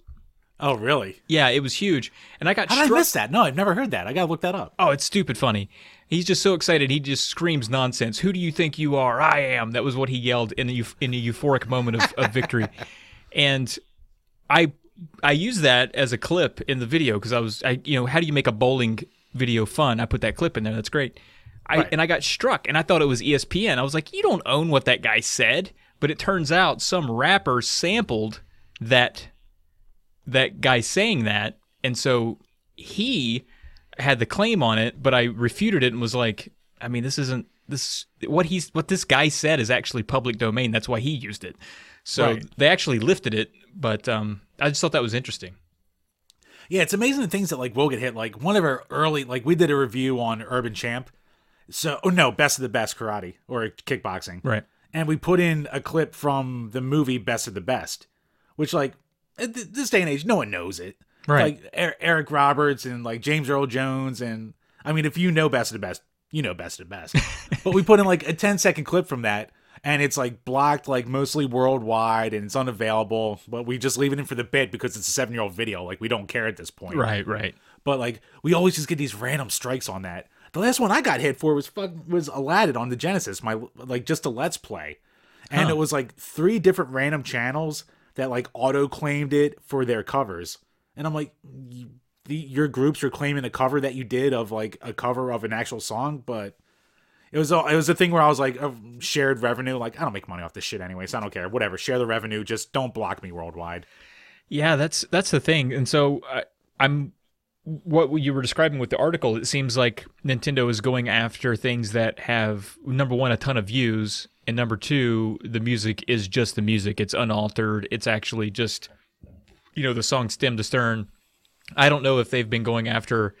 Oh, really? Yeah, it was huge. And I got How did struck- I miss that? No, I've never heard that. I got to look that up. Oh, it's stupid funny. He's just so excited. He just screams nonsense. Who do you think you are? I am. That was what he yelled in a, in a euphoric moment of, of victory. and I I use that as a clip in the video because I was I you know how do you make a bowling video fun? I put that clip in there. That's great. I right. and I got struck and I thought it was ESPN. I was like, you don't own what that guy said. But it turns out some rapper sampled that that guy saying that, and so he had the claim on it, but I refuted it and was like, I mean, this isn't this what he's what this guy said is actually public domain. That's why he used it. So right. they actually lifted it, but um, I just thought that was interesting. Yeah, it's amazing the things that like will get hit. Like one of our early, like we did a review on Urban Champ. So, oh no, best of the best karate or kickboxing. Right and we put in a clip from the movie Best of the Best, which like this day and age, no one knows it. Right. Like Eric Roberts and like James Earl Jones and I mean, if you know best of the best, you know best of the best. but we put in like a 10 second clip from that and it's like blocked like mostly worldwide and it's unavailable but we just leave it in for the bit because it's a seven year old video like we don't care at this point Right, right. but like we always just get these random strikes on that the last one i got hit for was fuck was aladdin on the genesis my like just a let's play and Huh. it was like three different random channels that like auto claimed it for their covers and i'm like the, your groups are claiming a cover that you did of like a cover of an actual song but it was a, it was a thing where I was like of shared revenue. Like I don't make money off this shit anyway, so I don't care. Whatever, share the revenue. Just don't block me worldwide. Yeah, that's that's the thing. And so I, I'm what you were describing with the article. It seems like Nintendo is going after things that have number one a ton of views, and number two the music is just the music. It's unaltered. It's actually just you know the song stem to stern. I don't know if they've been going after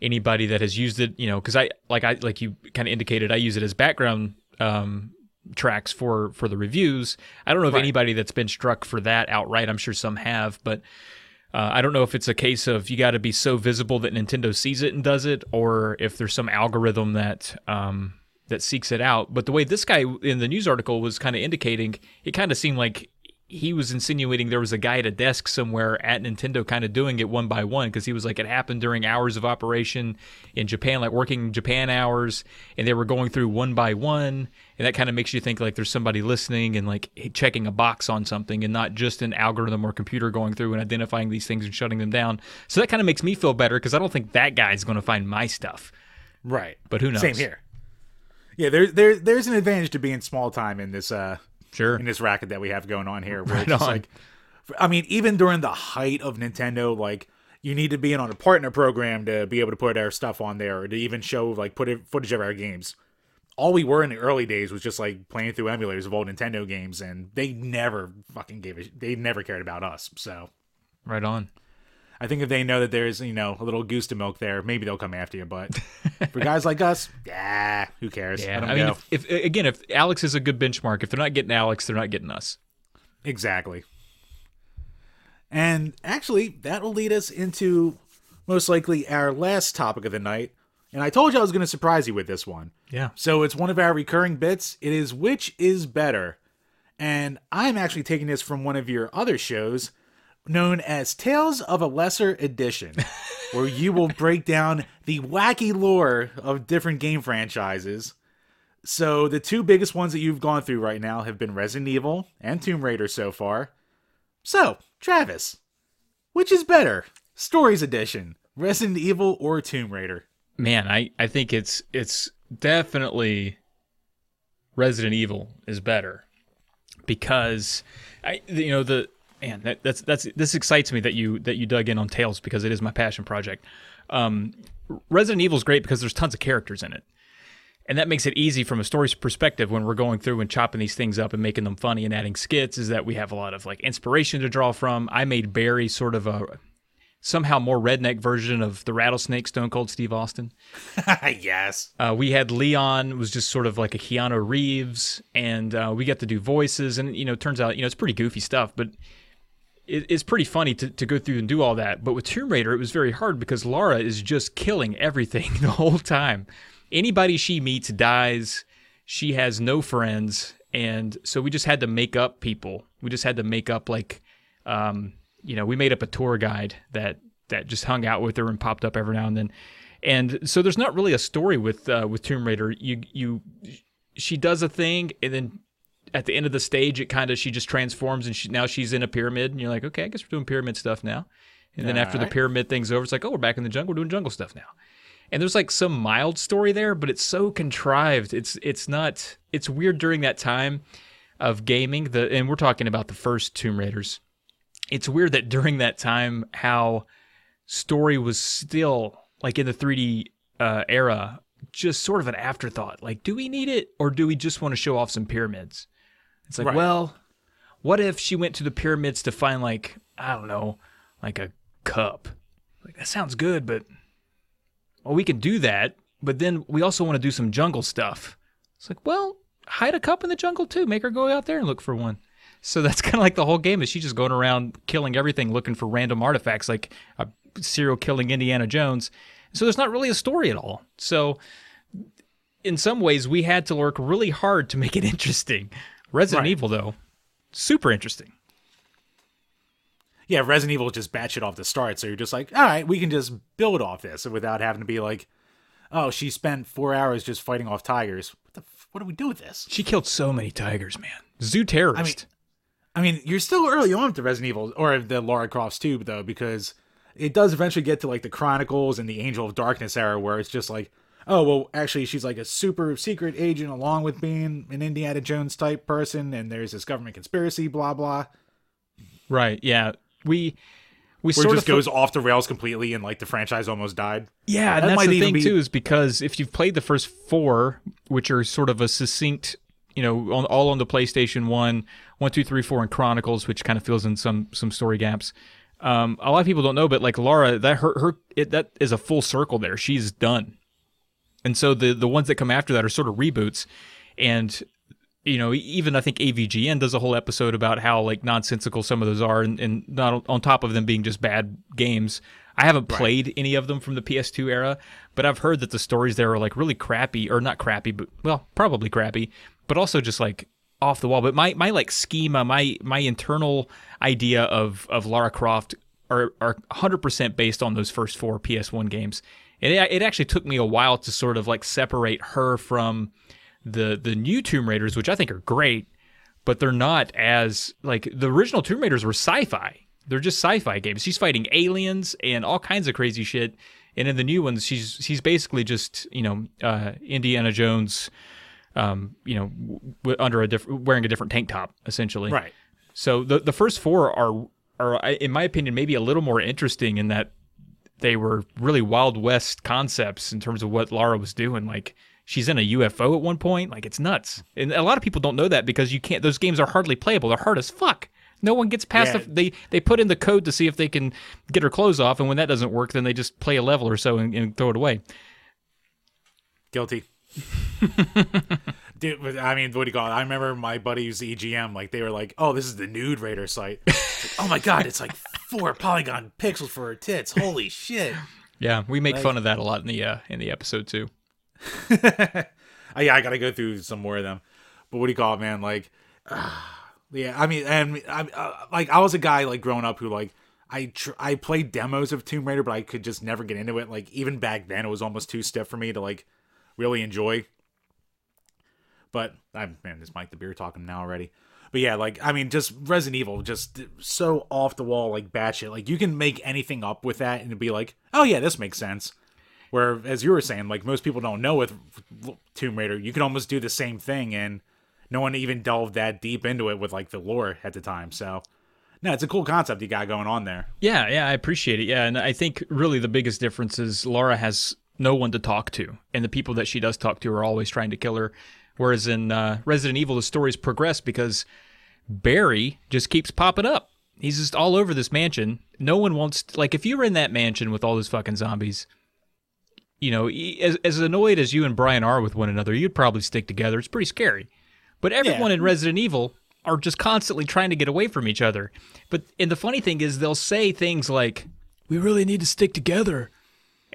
anybody that has used it. You know, because I like I like you kind of indicated I use it as background. Um, tracks for for the reviews. I don't know if Right. anybody that's been struck for that outright. I'm sure some have, but uh, I don't know if it's a case of you got to be so visible that Nintendo sees it and does it, or if there's some algorithm that um, that seeks it out. But the way this guy in the news article was kind of indicating, it kind of seemed like he was insinuating there was a guy at a desk somewhere at Nintendo kind of doing it one by one because he was like it happened during hours of operation in Japan like working Japan hours and they were going through one by one and that kind of makes you think like there's somebody listening and like checking a box on something and not just an algorithm or computer going through and identifying these things and shutting them down so that kind of makes me feel better because I don't think that guy's going to find my stuff Right. but who knows Same here. Yeah, there, there there's an advantage to being small time in this uh sure in this racket that we have going on here. Where Right it's on. like, I mean, even during the height of Nintendo, like you need to be in on a partner program to be able to put our stuff on there, or to even show like put it, footage of our games. All we were in the early days was just like playing through emulators of old Nintendo games, and they never fucking gave a they never cared about us. So right on I think if they know that there's you know a little goose to milk there, maybe they'll come after you. But for guys like us, yeah, who cares? yeah 'em I mean if, if again if Alex is a good benchmark if they're not getting Alex they're not getting us Exactly. And actually, that will lead us into most likely our last topic of the night. And I told you I was going to surprise you with this one. yeah So it's one of our recurring bits. It is which is better. And I'm actually taking this from one of your other shows known as Tales of a Lesser Edition, where you will break down the wacky lore of different game franchises. So the two biggest ones that you've gone through right now have been Resident Evil and Tomb Raider so far. So, Travis, which is better? Stories Edition, Resident Evil or Tomb Raider? Man i i think it's it's definitely resident evil is better because i you know the man that, that's that's this excites me that you that you dug in on tales because it is my passion project. Um resident evil is great because there's tons of characters in it. And that makes it easy from a story's perspective when we're going through and chopping these things up and making them funny and adding skits is that we have a lot of like inspiration to draw from. I made barry sort of a somehow more redneck version of the rattlesnake stone cold steve austin yes. uh, we had Leon was just sort of like a Keanu Reeves, and uh, we got to do voices, and you know, it turns out you know it's pretty goofy stuff, but it, it's pretty funny to, to go through and do all that. But with Tomb Raider, it was very hard because Lara is just killing everything the whole time. Anybody she meets dies. She has no friends, and so we just had to make up people. We just had to make up like, um, you know, we made up a tour guide that that just hung out with her and popped up every now and then. And so there's not really a story with uh, with Tomb Raider. You you she does a thing and then at the end of the stage it kind of she just transforms and she now she's in a pyramid and you're like okay I guess we're doing pyramid stuff now. And then after the pyramid thing's over it's like oh we're back in the jungle we're doing jungle stuff now. And there's like some mild story there but it's so contrived. It's it's not it's weird during that time of gaming the and we're talking about the first Tomb Raiders. It's weird that during that time how story was still like in the 3D uh, era, just sort of an afterthought. Like, do we need it, or do we just want to show off some pyramids? It's like, Right. well, what if she went to the pyramids to find like I don't know, like a cup? Like that sounds good, but well, we can do that. But then we also want to do some jungle stuff. It's like, well, hide a cup in the jungle too. Make her go out there and look for one. So that's kind of like the whole game is she just going around killing everything, looking for random artifacts, like a serial killing Indiana Jones. So there's not really a story at all. So in some ways, we had to work really hard to make it interesting. Resident Right. Evil, though, super interesting. Yeah, Resident Evil just batch it off the start, so you're just like, all right, we can just build off this without having to be like, oh, she spent four hours just fighting off tigers. What the? F- what do we do with this? She killed so many tigers, man. Zoo terrorist. I mean, I mean, you're still early on with the Resident Evil or the Lara Croft's too, though, because it does eventually get to like the Chronicles and the Angel of Darkness era, where it's just like, oh, well, actually, she's like a super secret agent along with being an Indiana Jones type person, and there's this government conspiracy, blah blah. right? Yeah, we we Where sort it just of goes off the rails completely, and like the franchise almost died. Yeah, and That that's the thing be- too, is because if you've played the first four, which are sort of a succinct, you know, on, all on the PlayStation One, one, two, three, four, and Chronicles, which kind of fills in some some story gaps. Um, a lot of people don't know, but like Laura, that her her it, that is a full circle there. She's done, and so the the ones that come after that are sort of reboots, and you know, even I think AVGN does a whole episode about how like nonsensical some of those are, and, and not on top of them being just bad games. I haven't played any of them from the PS2 era, but I've heard that the stories there are like really crappy, or not crappy, but well, probably crappy, but also just like off the wall. But my my like schema, my my internal idea of of Lara Croft are are 100% based on those first four PS1 games. And it, it actually took me a while to sort of like separate her from the the new Tomb Raiders, which I think are great, but they're not as like the original Tomb Raiders were sci-fi. They're just sci-fi games. She's fighting aliens and all kinds of crazy shit. And in the new ones, she's she's basically just you know uh, Indiana Jones, um, you know, w- under a different wearing a different tank top essentially. Right. So the the first four are are in my opinion maybe a little more interesting in that they were really wild west concepts in terms of what Lara was doing. Like she's in a UFO at one point. Like it's nuts. And a lot of people don't know that because you can't. Those games are hardly playable. They're hard as fuck. No one gets past Yeah. the. They they put in the code to see if they can get her clothes off, and when that doesn't work, then they just play a level or so and, and throw it away. Guilty. Dude, I mean, what do you call it? I remember my buddies EGM, like they were like, "Oh, this is the nude raider site." Like, oh my god, it's like four polygon pixels for her tits. Holy shit! Yeah, we make fun of that a lot in the uh, in the episode too. Uh, yeah, I gotta go through some more of them. But what do you call it, man? Like, yeah, I mean, and I uh, like I was a guy like growing up who like I tr- I played demos of Tomb Raider, but I could just never get into it. Like even back then, it was almost too stiff for me to like really enjoy. But I'm man, this Mike the beer talking now already. But yeah, like I mean, just Resident Evil, just so off the wall, like batshit. Like you can make anything up with that and be like, oh yeah, this makes sense. Where, as you were saying, like most people don't know with Tomb Raider, you can almost do the same thing, and no one even delved that deep into it with like the lore at the time. So, no, it's a cool concept you got going on there. Yeah, yeah, I appreciate it. Yeah, and I think really the biggest difference is Laura has no one to talk to, and the people that she does talk to are always trying to kill her. Whereas in uh, Resident Evil, the stories progress because Barry just keeps popping up. He's just all over this mansion. No one wants to, like if you were in that mansion with all those fucking zombies. You know, as, as annoyed as you and Brian are with one another, you'd probably stick together. It's pretty scary. But everyone in Resident Evil are just constantly trying to get away from each other. But and the funny thing is they'll say things like, "We really need to stick together,"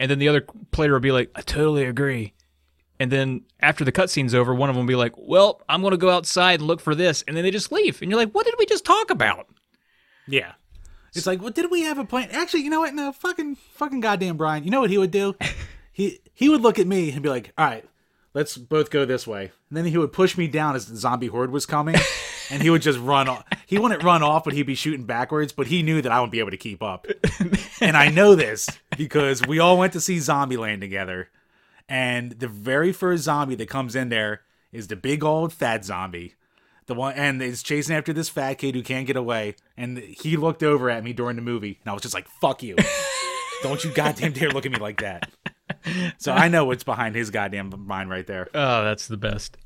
and then the other player will be like, "I totally agree." And then after the cutscene's over, one of them will be like, "Well, I'm going to go outside and look for this," and then they just leave, and you're like, "What did we just talk about?" Yeah. It's like, what did we have a plan? Actually, you know what? No, fucking, fucking goddamn Brian. You know what he would do? he he would look at me and be like, "All right, let's both go this way." And then he would push me down as the zombie horde was coming, and he would just run off. He wouldn't run off, but he'd be shooting backwards. But he knew that I wouldn't be able to keep up. and I know this because we all went to see Zombieland together, and the very first zombie that comes in there is the big old fat zombie. The one and is chasing after this fat kid who can't get away. And he looked over at me during the movie, and I was just like, "Fuck you! Don't you goddamn dare look at me like that." So I know what's behind his goddamn mind right there. Oh, that's the best.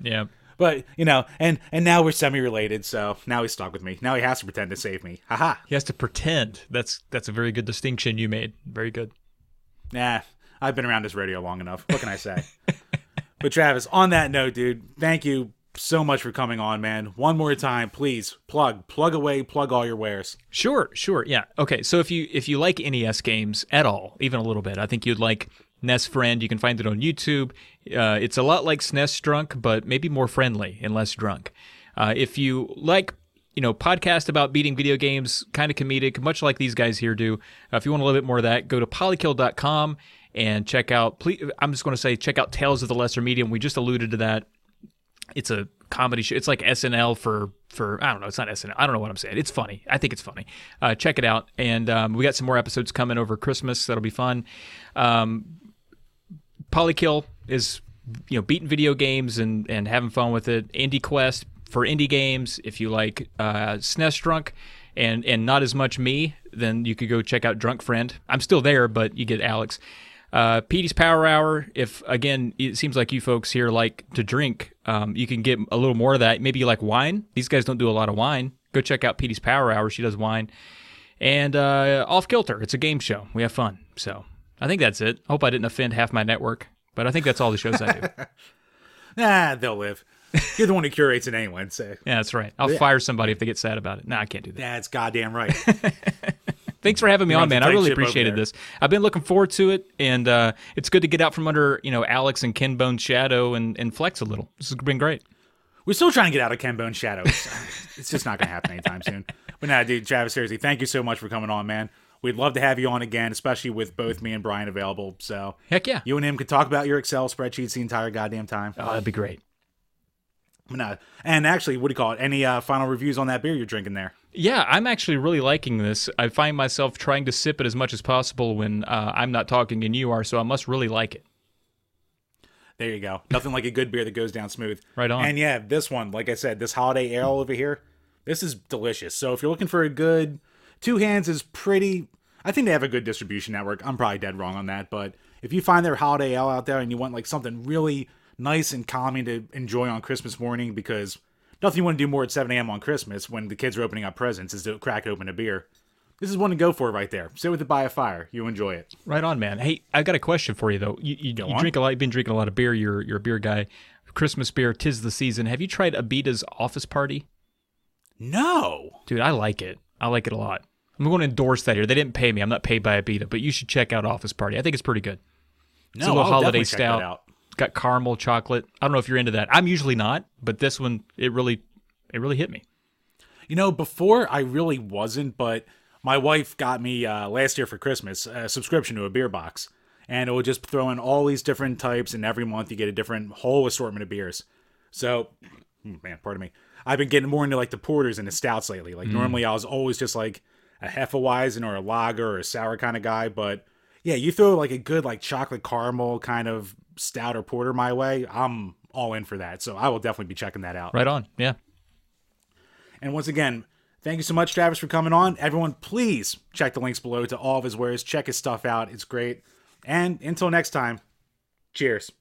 Yeah. But you know, and and now we're semi-related, so now he's stuck with me. Now he has to pretend to save me. Haha. He has to pretend. That's that's a very good distinction you made. Very good. Nah, I've been around this radio long enough. What can I say? but Travis, on that note, dude, thank you so much for coming on, man. One more time, please plug, plug away, plug all your wares. Sure, sure, yeah. Okay, so if you if you like NES games at all, even a little bit, I think you'd like NES Friend. You can find it on YouTube. Uh, it's a lot like SNES Drunk, but maybe more friendly and less drunk. Uh, if you like you know, podcast about beating video games, kind of comedic, much like these guys here do. Uh, if you want a little bit more of that, go to polykill.com and check out. Please, I'm just going to say check out Tales of the Lesser Medium. We just alluded to that. It's a comedy show. It's like SNL for for I don't know. It's not SNL. I don't know what I'm saying. It's funny. I think it's funny. Uh, check it out. And um, we got some more episodes coming over Christmas. That'll be fun. Um, Polykill is you know beating video games and and having fun with it. Indie Quest for indie games. If you like uh, SNES Drunk and and not as much me, then you could go check out Drunk Friend. I'm still there, but you get Alex. Uh, Petey's Power Hour. If again, it seems like you folks here like to drink, um, you can get a little more of that. Maybe you like wine. These guys don't do a lot of wine. Go check out Petey's Power Hour. She does wine. And uh, Off Kilter. It's a game show. We have fun. So I think that's it. I hope I didn't offend half my network, but I think that's all the shows I do. Nah, they'll live. You're the one who curates it anyway. So yeah, that's right. I'll fire somebody if they get sad about it. No, I can't do that. that's goddamn right. Thanks for having me on, man. I really appreciated this. I've been looking forward to it, and uh, it's good to get out from under you know Alex and Ken Bone's shadow and, and flex a little. This has been great. We're still trying to get out of Ken Bone's shadow. It's, just not going to happen anytime soon. But nah, dude, Travis, seriously, thank you so much for coming on, man. We'd love to have you on again, especially with both me and Brian available. So Heck yeah. you and him could talk about your Excel spreadsheets the entire goddamn time. Oh, that'd be great. Nah. And actually, what do you call it? Any uh, final reviews on that beer you're drinking there? Yeah, I'm actually really liking this. I find myself trying to sip it as much as possible when uh, I'm not talking and you are, so I must really like it. There you go. Nothing like a good beer that goes down smooth. Right on. And yeah, this one, like I said, this holiday ale over here, this is delicious. So if you're looking for a good, Two Hands is pretty. I think they have a good distribution network. I'm probably dead wrong on that, but if you find their holiday ale out there and you want like something really nice and calming to enjoy on Christmas morning, because nothing you want to do more at 7 a.m. on Christmas when the kids are opening up presents is to crack open a beer. This is one to go for right there. Sit with it by a fire. You enjoy it. Right on, man. Hey, I got a question for you though. You, you, you drink a lot. You've been drinking a lot of beer. You're you're a beer guy. Christmas beer, tis the season. Have you tried Abita's Office Party? No. Dude, I like it. I like it a lot. I'm going to endorse that here. They didn't pay me. I'm not paid by Abita, but you should check out Office Party. I think it's pretty good. No, It's a little I'll holiday definitely check that stout. Got caramel chocolate. I don't know if you're into that. I'm usually not, but this one it really it really hit me. You know, before I really wasn't, but my wife got me uh, last year for Christmas a subscription to a beer box, and it would just throw in all these different types, and every month you get a different whole assortment of beers. So, hmm, man, pardon me. I've been getting more into like the porters and the stouts lately. Like normally I was always just like a Hefeweizen or a lager or a sour kind of guy, but yeah, you throw like a good like chocolate caramel kind of stout or porter my way, I'm all in for that. So I will definitely be checking that out. Right on. Yeah. And once again, thank you so much, Travis, for coming on. Everyone, please check the links below to all of his wares. Check his stuff out. It's great. And until next time, cheers.